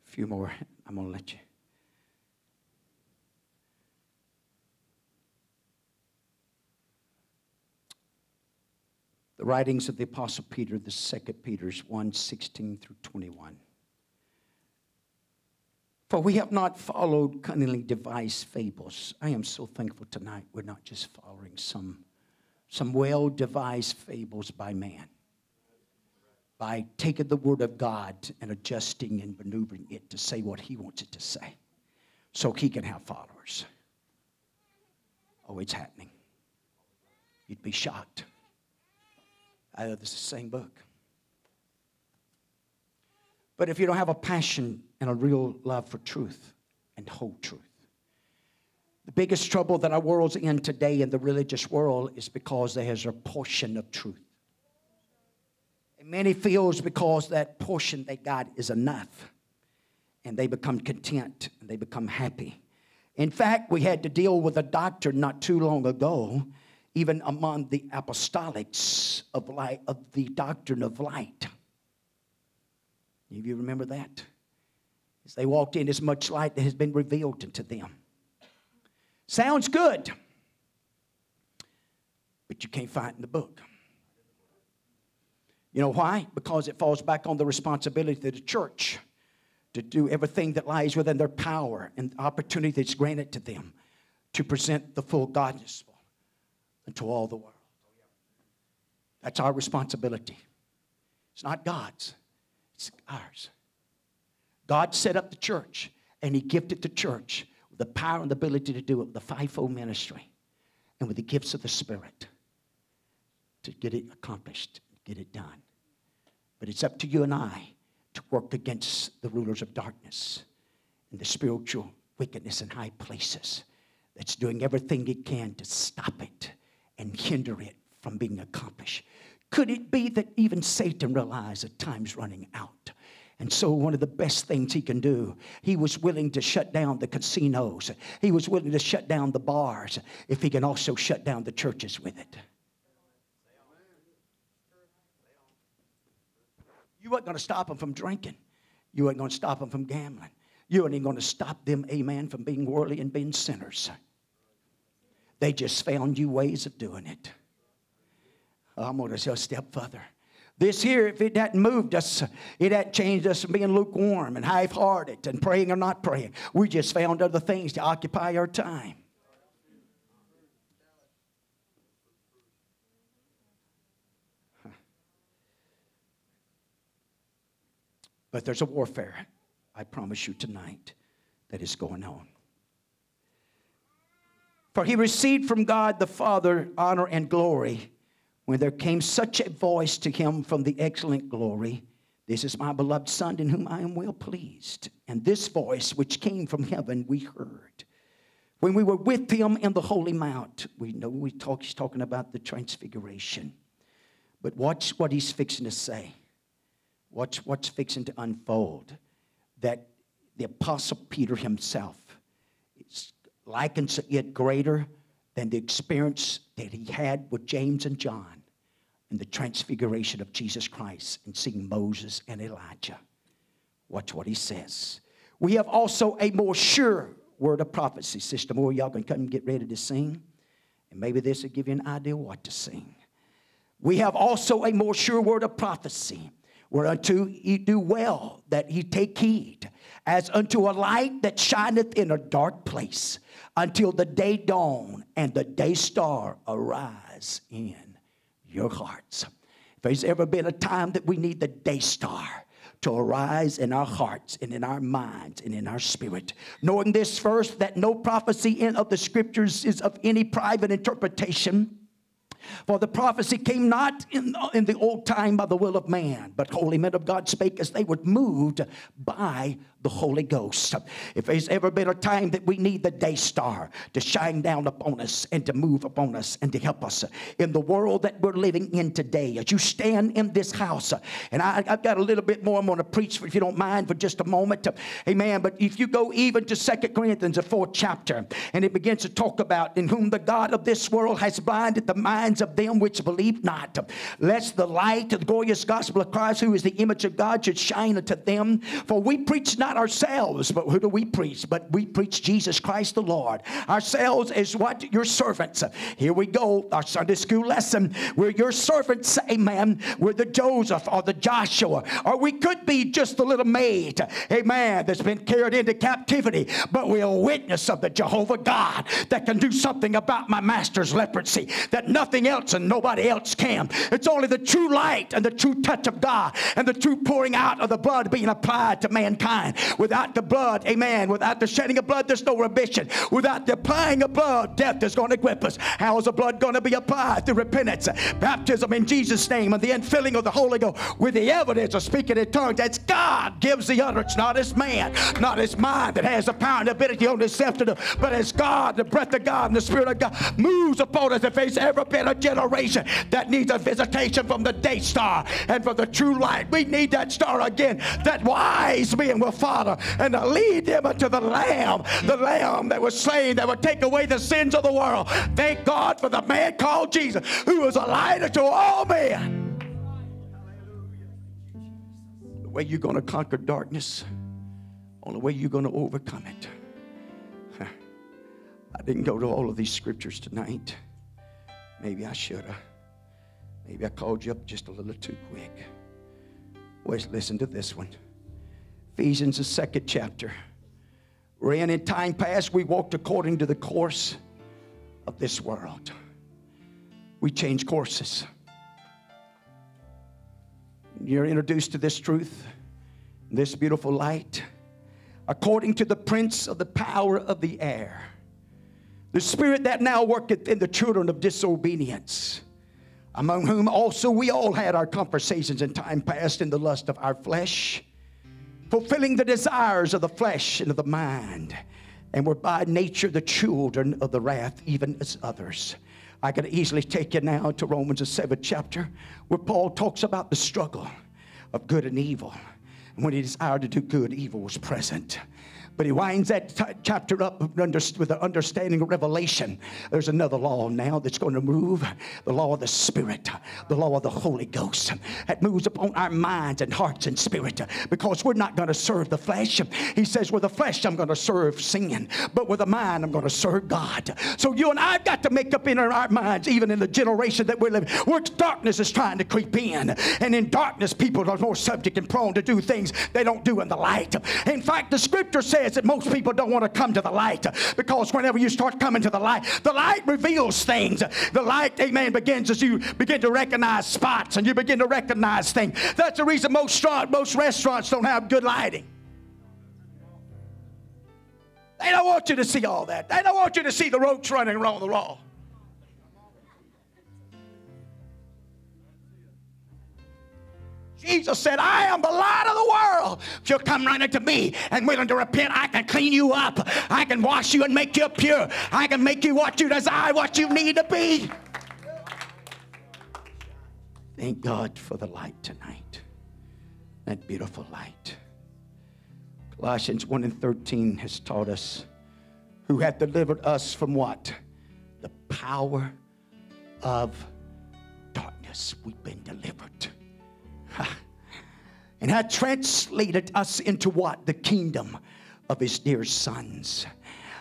A few more, I'm going to let you. Writings of the Apostle Peter, the second Peter's 1 16 through 21. For we have not followed cunningly devised fables. I am so thankful tonight we're not just following some, some well devised fables by man, by taking the word of God and adjusting and maneuvering it to say what he wants it to say so he can have followers. Oh, it's happening. You'd be shocked. This is the same book. But if you don't have a passion and a real love for truth and whole truth, the biggest trouble that our world's in today in the religious world is because there is a portion of truth. And many feels because that portion they got is enough. And they become content and they become happy. In fact, we had to deal with a doctor not too long ago, even among the apostolics of, light, of the doctrine of light any you remember that? As they walked in, as much light that has been revealed unto them. Sounds good, but you can't find in the book. You know why? Because it falls back on the responsibility of the church to do everything that lies within their power and the opportunity that's granted to them to present the full gospel unto all the world. That's our responsibility. It's not God's. It's ours. God set up the church and He gifted the church with the power and the ability to do it with the fivefold ministry and with the gifts of the Spirit to get it accomplished, get it done. But it's up to you and I to work against the rulers of darkness and the spiritual wickedness in high places that's doing everything it can to stop it and hinder it from being accomplished. Could it be that even Satan realized that time's running out? And so, one of the best things he can do, he was willing to shut down the casinos. He was willing to shut down the bars if he can also shut down the churches with it. You weren't going to stop them from drinking. You weren't going to stop them from gambling. You weren't even going to stop them, amen, from being worldly and being sinners. They just found you ways of doing it. Oh, I'm going to go a step further. This here, if it hadn't moved us, it hadn't changed us from being lukewarm and half hearted and praying or not praying. We just found other things to occupy our time. But there's a warfare, I promise you tonight, that is going on. For he received from God the Father honor and glory when there came such a voice to him from the excellent glory, This is my beloved Son in whom I am well pleased. And this voice which came from heaven we heard. When we were with him in the holy mount, we know we talk, he's talking about the transfiguration. But watch what he's fixing to say. Watch what's fixing to unfold. That the Apostle Peter himself likens it greater than the experience that he had with James and John in the transfiguration of Jesus Christ and seeing Moses and Elijah. Watch what he says. We have also a more sure word of prophecy. Sister Moore, y'all can come and get ready to sing. And maybe this will give you an idea what to sing. We have also a more sure word of prophecy, whereunto ye do well that ye take heed, as unto a light that shineth in a dark place, until the day dawn and the day star arise in your hearts. If there's ever been a time that we need the day star to arise in our hearts and in our minds and in our spirit. Knowing this first, that no prophecy in of the scriptures is of any private interpretation for the prophecy came not in, in the old time by the will of man, but holy men of God spake as they were moved by the Holy Ghost. If there's ever been a time that we need the day star to shine down upon us and to move upon us and to help us in the world that we're living in today, as you stand in this house, and I, have got a little bit more I'm going to preach, if you don't mind, for just a moment. Amen. But if you go even to Second Corinthians, the fourth chapter, and it begins to talk about in whom the God of this world has blinded the minds of them which believe not, lest the light of the glorious gospel of Christ, who is the image of God, should shine unto them. For we preach not not ourselves, but who do we preach? But we preach Jesus Christ the Lord. Ourselves is what? Your servants. Here we go, our Sunday school lesson. We're your servants, amen. We're the Joseph or the Joshua, or we could be just the little maid, amen, that's been carried into captivity, but we're a witness of the Jehovah God that can do something about my master's leprosy that nothing else and nobody else can. It's only the true light and the true touch of God and the true pouring out of the blood being applied to mankind. Without the blood, amen, without the shedding of blood, there's no remission. Without the applying of blood, death is going to grip us. How is the blood going to be applied? Through repentance, baptism in Jesus' name, and the infilling of the Holy Ghost with the evidence of speaking in tongues. That's God gives the utterance, not as man, not as mind that has the power and ability on itself to do, but as God, the breath of God and the Spirit of God moves upon us if there's ever been a generation that needs a visitation from the day star and from the true light. We need that star again, that wise men will follow and to lead them unto the Lamb, the Lamb that was slain that would take away the sins of the world. Thank God for the man called Jesus who is a light unto all men. The way you're going to conquer darkness, only way you're going to overcome it. [laughs] I didn't go to all of these scriptures tonight. Maybe I should have. Maybe I called you up just a little too quick. Boys, listen to this one. Ephesians, the second chapter. Wherein in time past we walked according to the course of this world. We change courses. You're introduced to this truth, this beautiful light, according to the prince of the power of the air, the spirit that now worketh in the children of disobedience, among whom also we all had our conversations in time past in the lust of our flesh, fulfilling the desires of the flesh and of the mind, and were by nature the children of the wrath, even as others. I could easily take you now to Romans, the seventh chapter, where Paul talks about the struggle of good and evil. And when he desired to do good, evil was present. But he winds that t- chapter up with the understanding of revelation. There's another law now that's going to move the law of the Spirit, the law of the Holy Ghost. That moves upon our minds and hearts and spirit because we're not going to serve the flesh. He says, with the flesh, I'm going to serve sin, but with the mind, I'm going to serve God. So you and I've got to make up in our minds, even in the generation that we're living, where darkness is trying to creep in. And in darkness, people are more subject and prone to do things they don't do in the light. In fact, the scripture says that most people don't want to come to the light because whenever you start coming to the light, the light reveals things. The light, amen, begins as you begin to recognize spots and you begin to recognize things. That's the reason most, most restaurants don't have good lighting. They don't want you to see all that. They don't want you to see the roach running around the wall. Jesus said, I am the light of the world. If you'll come running to me and willing to repent, I can clean you up. I can wash you and make you pure. I can make you what you desire, what you need to be. Thank God for the light tonight. That beautiful light. Colossians 1 and 13 has taught us who hath delivered us from what? The power of darkness. We've been delivered and had translated us into what? The kingdom of his dear sons.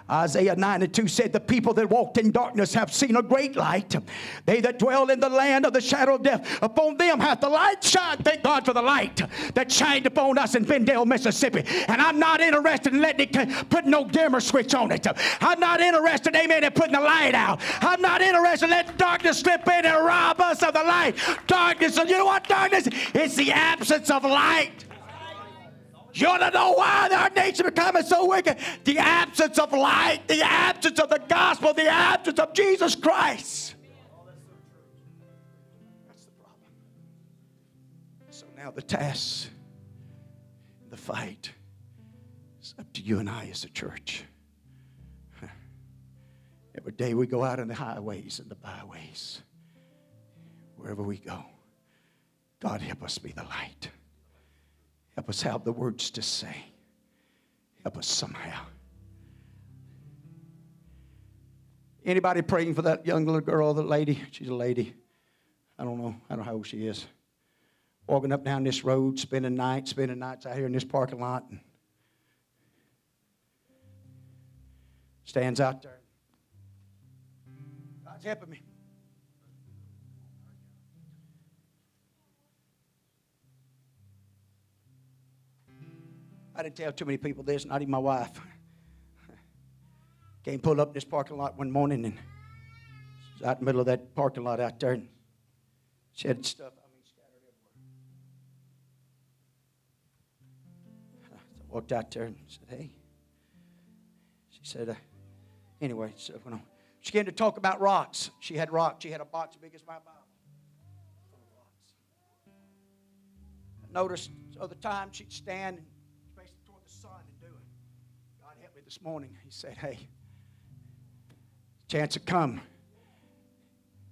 Isaiah 9 and 2 said, The people that walked in darkness have seen a great light. They that dwell in the land of the shadow of death, upon them hath the light shined. Thank God for the light that shined upon us in Vendale, Mississippi. And I'm not interested in letting it put no dimmer switch on it. I'm not interested, amen, in putting the light out. I'm not interested in letting darkness slip in and rob us of the light. Darkness, you know what darkness? It's the absence of light. You want to know why our nation becoming so wicked? The absence of light, the absence of the gospel, the absence of Jesus Christ. That's the problem. So now the task, the fight, is up to you and I as a church. Every day we go out on the highways and the byways, wherever we go, God help us be the light. Help us have the words to say. Help us somehow. Anybody praying for that young little girl, the lady? She's a lady. I don't know. I don't know how old she is. Walking up down this road, spending nights, spending nights out here in this parking lot. and Stands out there. God's helping me. I didn't tell too many people this, not even my wife. [laughs] Came pulled up in this parking lot one morning and was out in the middle of that parking lot out there and she had stuff, I mean, scattered everywhere. So [laughs] I walked out there and said, hey. She said, uh, anyway, so she came to talk about rocks. She had rocks. She had a box as big as my Bible. Noticed other times she'd stand and face toward the sun and do it. God helped me this morning. He said, hey, chance to come.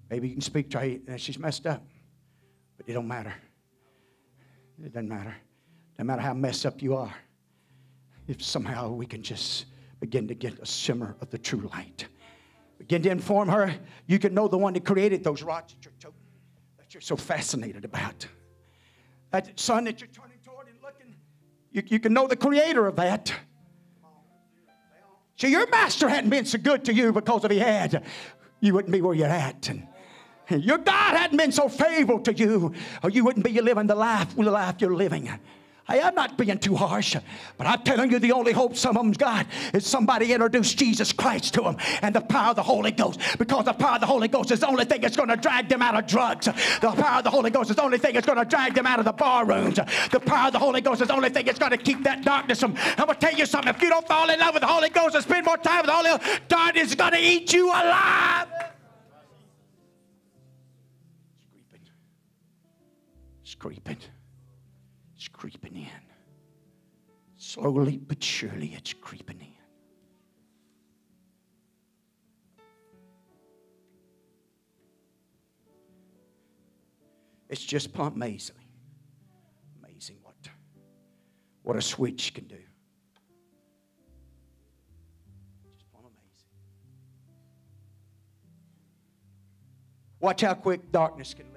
Maybe you can speak to her. And she's messed up. But it don't matter. It doesn't matter. No matter how messed up you are. If somehow we can just begin to get a shimmer of the true light. Begin to inform her. You can know the one that created those rocks that you're, so, that you're so fascinated about. That sun that you're turning toward and looking, you, you can know the creator of that. See, your master hadn't been so good to you because if he had, you wouldn't be where you're at. And your God hadn't been so favorable to you, or you wouldn't be living the life, the life you're living. Hey, I'm not being too harsh, but I'm telling you the only hope some of them's got is somebody introduce Jesus Christ to them and the power of the Holy Ghost. Because the power of the Holy Ghost is the only thing that's going to drag them out of drugs. The power of the Holy Ghost is the only thing that's going to drag them out of the bar rooms. The power of the Holy Ghost is the only thing that's going to keep that darkness from. I'm going to tell you something. If you don't fall in love with the Holy Ghost and spend more time with the Holy Ghost, darkness is going to eat you alive. It's creeping. It's creeping. Creeping in. Slowly but surely, it's creeping in. It's just plumb amazing. Amazing what, what a switch can do. Just amazing. Watch how quick darkness can leave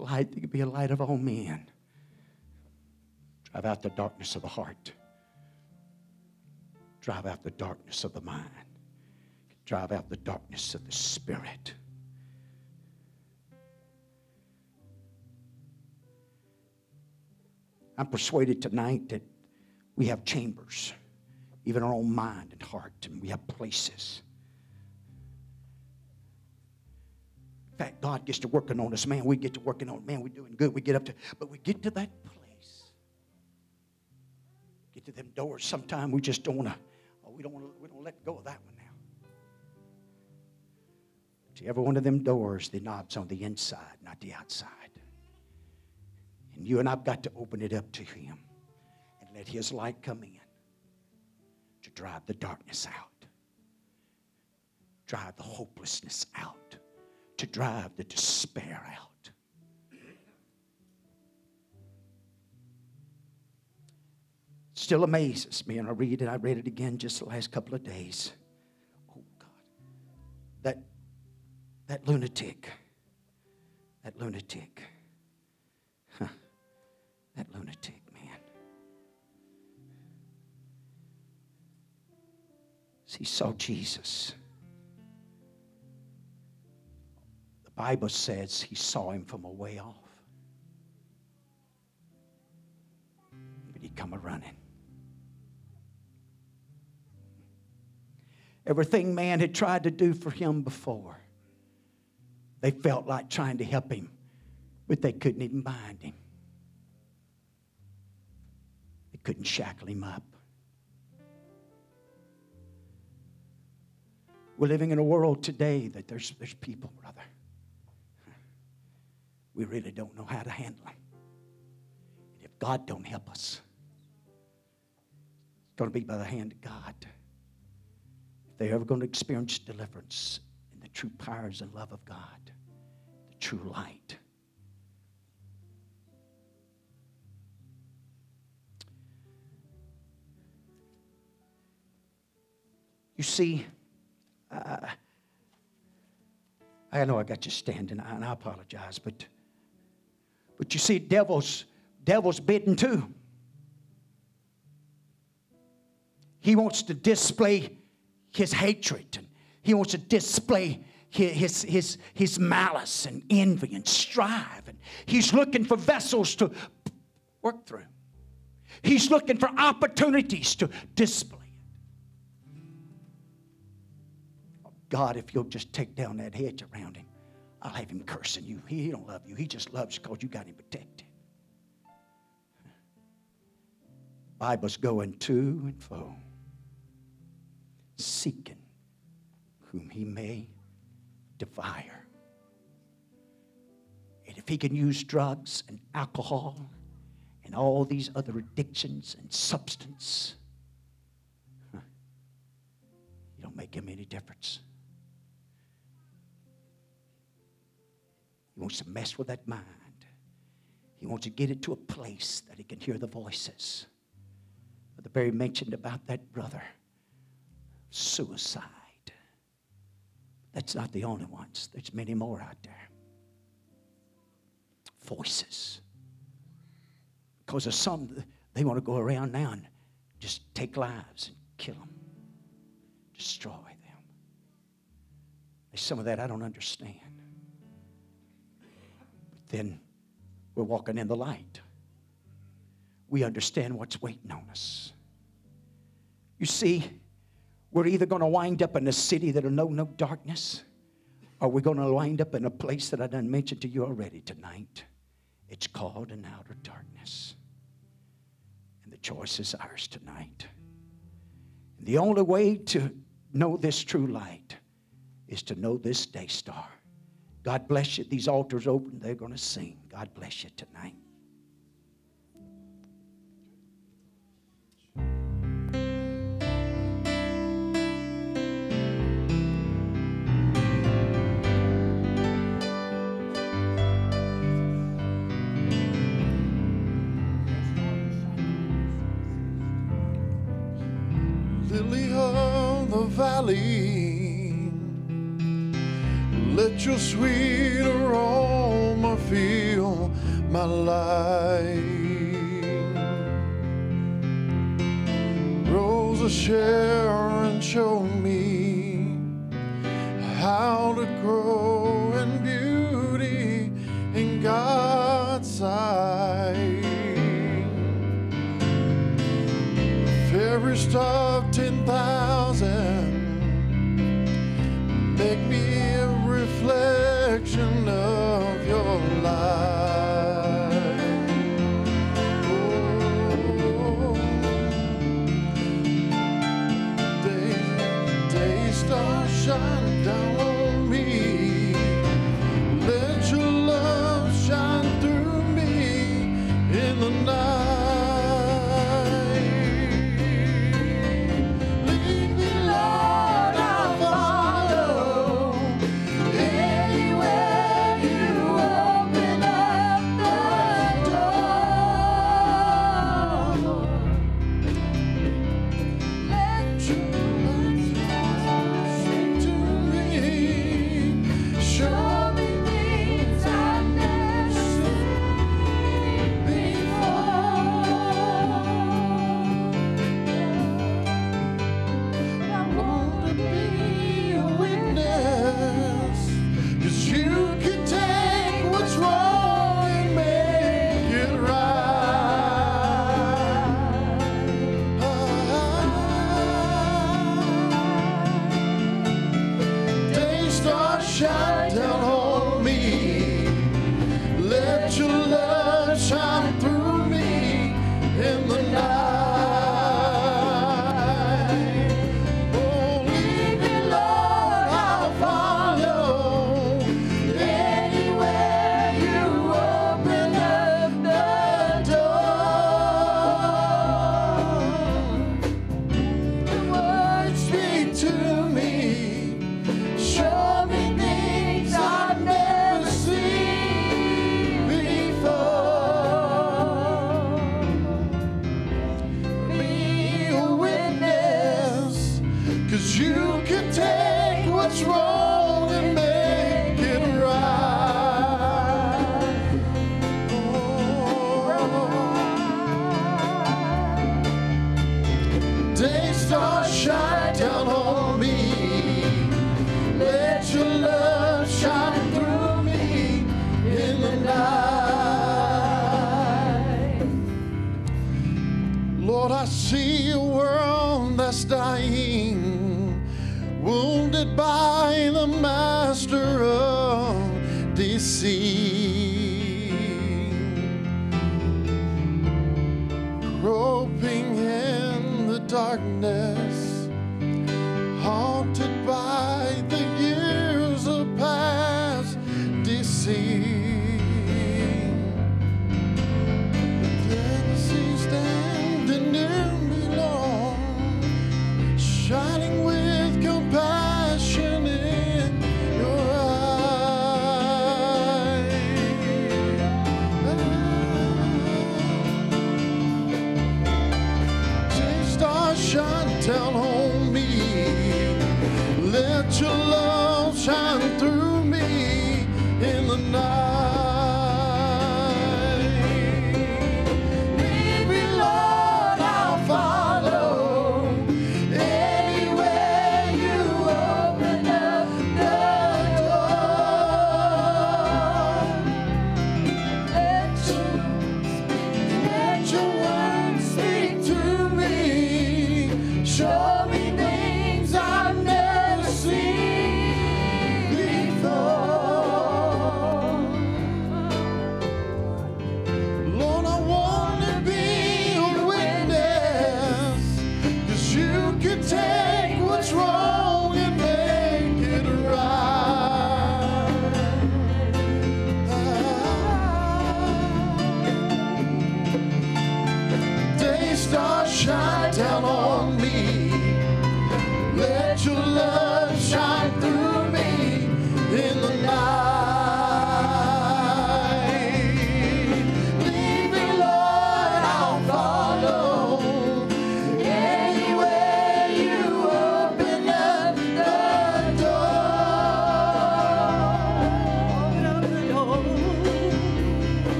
Light that could be a light of all men. Drive out the darkness of the heart. Drive out the darkness of the mind. Drive out the darkness of the spirit. I'm persuaded tonight that we have chambers, even our own mind and heart, and we have places. Fact, God gets to working on us, man. We get to working on, man, we're doing good. We get up to, but we get to that place. Get to them doors. Sometimes we just don't want to, oh, we don't want to, we don't let go of that one now. See, every one of them doors, the knob's on the inside, not the outside. And you and I've got to open it up to Him and let His light come in to drive the darkness out, drive the hopelessness out, to drive the despair out. Still amazes me, and I read it. I read it again just the last couple of days. Oh God, that that lunatic, that lunatic, huh. that lunatic, man. He saw Jesus. Bible says he saw him from a way off. But he come a running. Everything man had tried to do for him before, they felt like trying to help him, but they couldn't even bind him. They couldn't shackle him up. We're living in a world today that there's, there's people, brother. We really don't know how to handle them. And if God don't help us, it's going to be by the hand of God. If they're ever going to experience deliverance in the true powers and love of God, the true light. You see, uh, I know I got you standing, and I apologize, but But you see, devil's devil's bidding too. He wants to display his hatred and he wants to display his, his, his malice and envy and strive. And he's looking for vessels to work through. He's looking for opportunities to display it. Oh, God, if you'll just take down that hedge around him, I'll have him cursing you. He, he don't love you. He just loves you because you got him protected. Bible's going to and fro, seeking whom he may devour. And if he can use drugs and alcohol and all these other addictions and substance, huh, you don't make him any difference. He wants to mess with that mind. He wants to get it to a place that he can hear the voices. But the very mentioned about that brother, suicide. That's not the only ones. There's many more out there. Voices. Because of some, they want to go around now and just take lives and kill them, destroy them. There's some of that I don't understand. Then we're walking in the light. We understand what's waiting on us. You see, we're either going to wind up in a city that'll know no darkness, or we're going to wind up in a place that I done mentioned to you already tonight. It's called an outer darkness. And the choice is ours tonight. And the only way to know this true light is to know this day star. God bless you. These altars open, they're going to sing. God bless you tonight. valley. Your sweet aroma fill my life. Rose of Sharon, show me how to grow in beauty in God's sight fairest of ten thousand.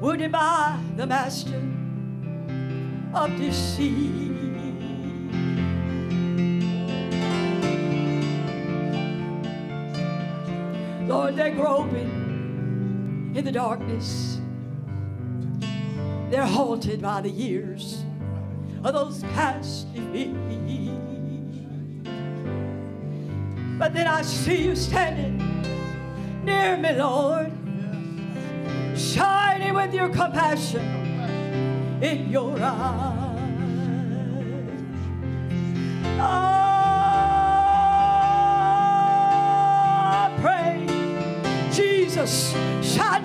Wounded by the master of deceit. Lord, they're groping in the darkness. They're halted by the years of those past defeats. But then I see you standing near me, Lord, shining with your compassion in your eyes. I pray, Jesus, shine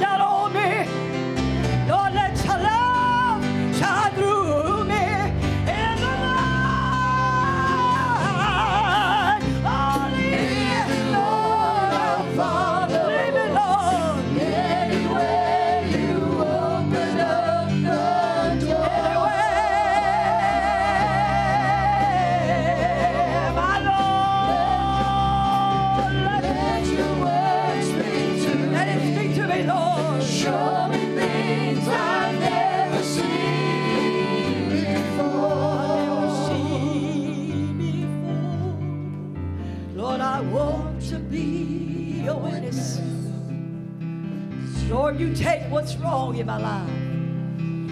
what's wrong in my life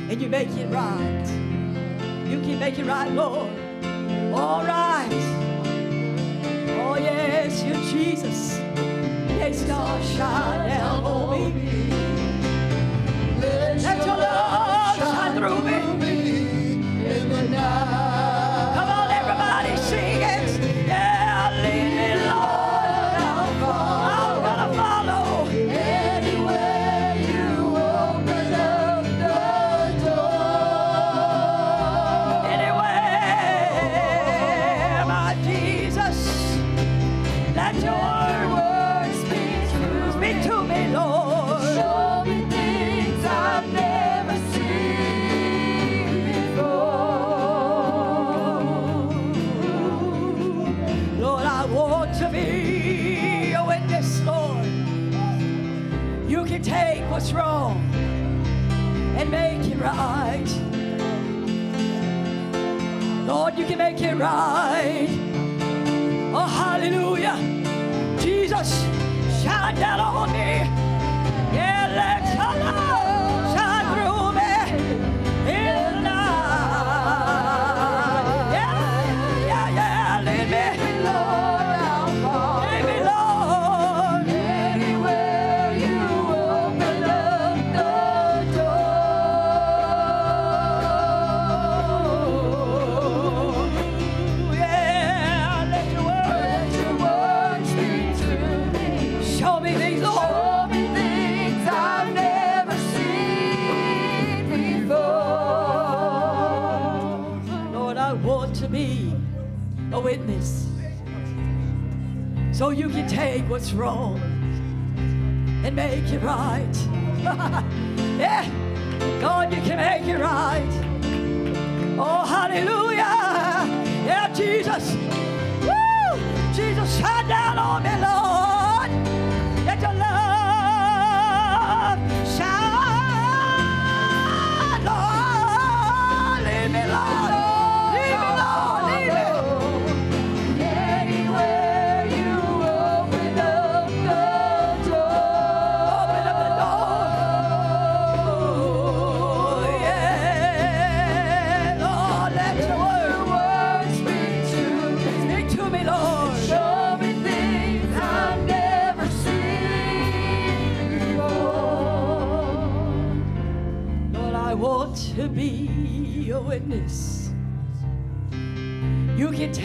and you make it right. You can make it right, Lord. All right. Oh, yes, you Jesus. Yes, God, shine down on me. Let your love shine through me. Right. Lord, you can make it right. Oh, hallelujah. Jesus, shine down on me. Yeah, let your you can take what's wrong and make it right. [laughs] yeah, God, you can make it right. Oh, hallelujah. Yeah, Jesus. Woo! Jesus, shine down on me, Lord.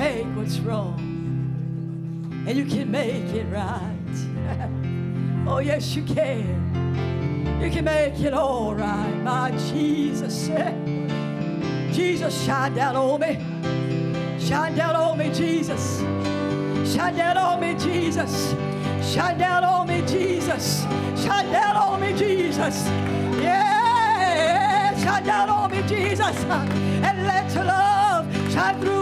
Take what's wrong and you can make it right. [laughs] oh, yes, you can. You can make it all right, my Jesus. [laughs] Jesus, shine down on me. Shine down on me, Jesus. Shine down on me, Jesus. Shine down on me, Jesus. Shine down on me, Jesus. Yeah, shine down on me, Jesus. And let your love shine through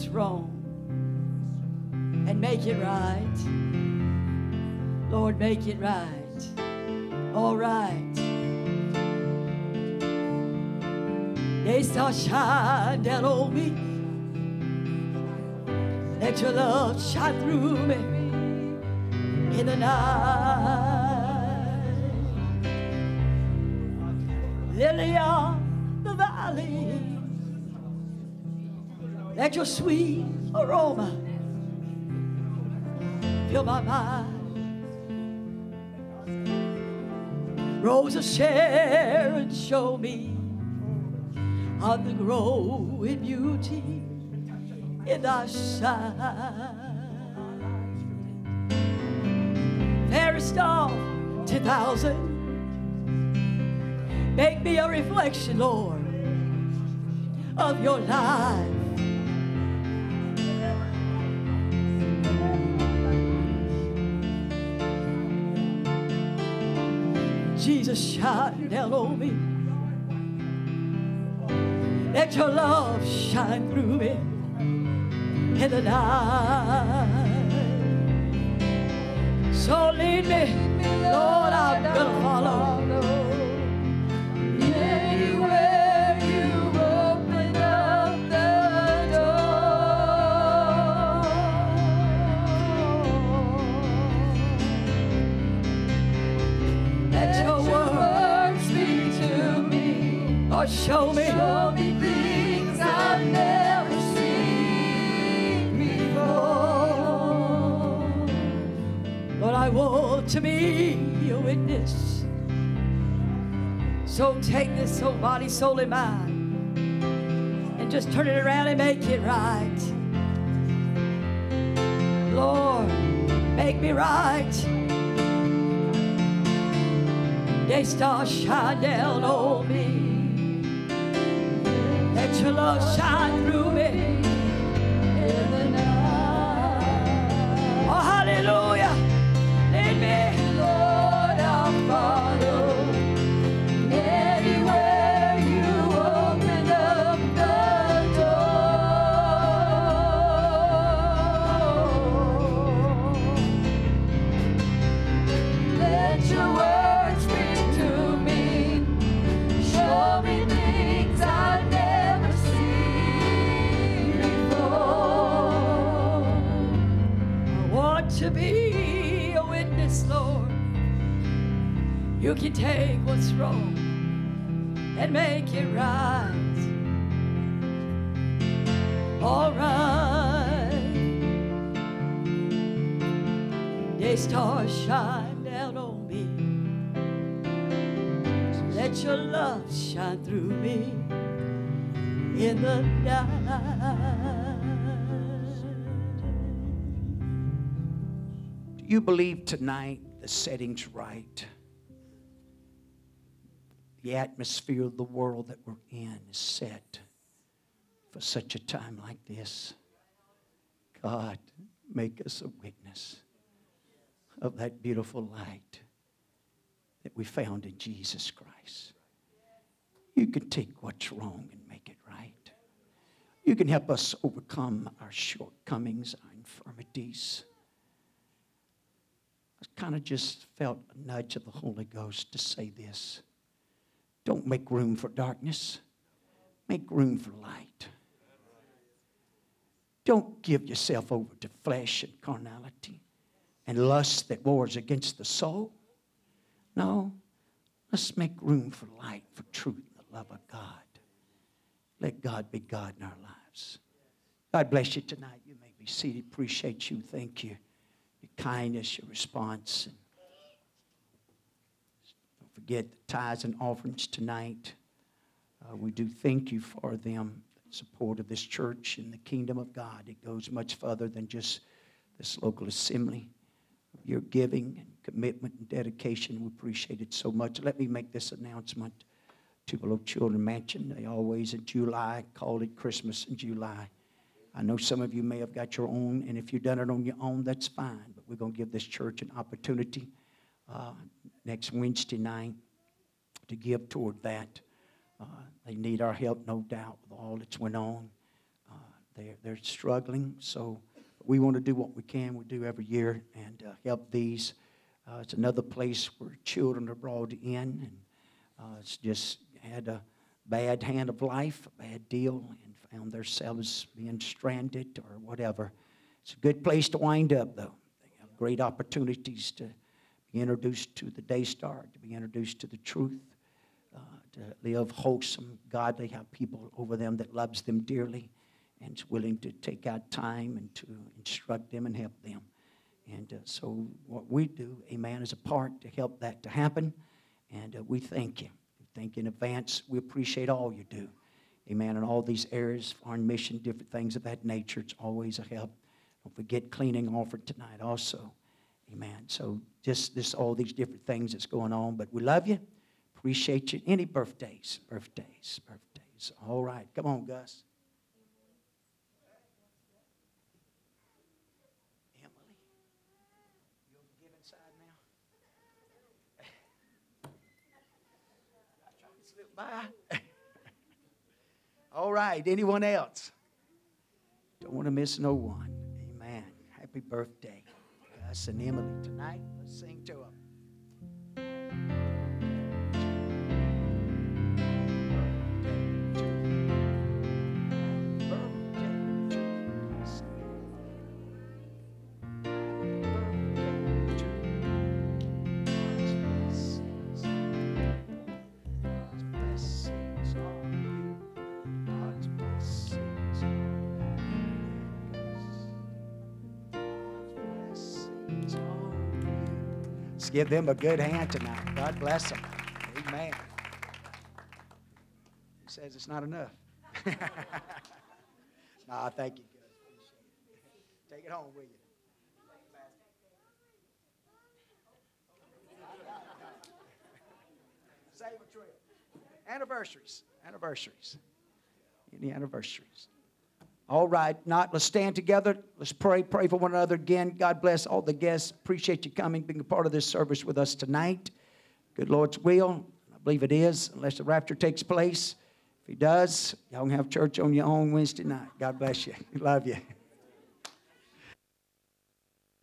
what's wrong and make it right. Lord, make it right. All right. They start shine down on me. Let your love shine through me in the night. Lily Let your sweet aroma fill my mind. Rose of Sharon, show me of the growing beauty in thy sight. Fairest of ten thousand, make me a reflection, Lord, of your life. Jesus, shine down on me. Let your love shine through me in the night. So lead me, Lord, I'm gonna follow. Or show me, show me things I've never seen before. Lord, I want to be a witness. So take this soul, body, soul, and mind, and just turn it around and make it right. Lord, make me right. Day star shine down on me. Your love shine through me. Can take what's wrong and make it right. All right. Day stars shine down on me. Let your love shine through me in the night. Do you believe tonight the setting's right? The atmosphere of the world that we're in is set for such a time like this. God, make us a witness of that beautiful light that we found in Jesus Christ. You can take what's wrong and make it right. You can help us overcome our shortcomings, our infirmities. I kind of just felt a nudge of the Holy Ghost to say this. Don't make room for darkness. Make room for light. Don't give yourself over to flesh and carnality and lust that wars against the soul. No, let's make room for light, for truth, and the love of God. Let God be God in our lives. God bless you tonight. You may be seated. Appreciate you. Thank you. Your kindness, your response. And the tithes and offerings tonight. Uh, we do thank you for them, the support of this church and the kingdom of God. It goes much further than just this local assembly. Your giving and commitment and dedication, we appreciate it so much. Let me make this announcement to Below Children Mansion. They always in July call it Christmas in July. I know some of you may have got your own, and if you've done it on your own, that's fine. But we're going to give this church an opportunity uh, next Wednesday night to give toward that. Uh, they need our help, no doubt, with all that's went on. Uh, they're, they're struggling. So we want to do what we can. We do every year and uh, help these. Uh, it's another place where children are brought in, and uh, it's just had a bad hand of life, a bad deal, and found themselves being stranded or whatever. It's a good place to wind up, though. They have great opportunities to be introduced to the day star, to be introduced to the truth, uh, to live wholesome, godly, have people over them that loves them dearly and is willing to take out time and to instruct them and help them. And uh, so what we do, amen, is a part to help that to happen. And uh, we thank you. We thank you in advance. We appreciate all you do. Amen. In all these areas, foreign mission, different things of that nature, it's always a help. Don't forget cleaning offered tonight also. Amen. So just this all these different things that's going on. But we love you. Appreciate you. Any birthdays, birthdays, birthdays. All right. Come on, Gus. Emily, you on the giving side now? I tried to slip by. All right. Anyone else? Don't want to miss no one. Amen. Happy birthday, Gus and Emily. Tonight, let's sing to them. Give them a good hand tonight. God bless them. Amen. He says it's not enough. no, [laughs] nah, thank you, it. Take it home with you. Save a trip. Anniversaries. Anniversaries. Any anniversaries? All right, not let's stand together. Let's pray. Pray for one another again. God bless all the guests. Appreciate you coming, being a part of this service with us tonight. Good Lord's will. I believe it is, unless the rapture takes place. If he does, y'all can have church on your own Wednesday night. God bless you. [laughs] Love you.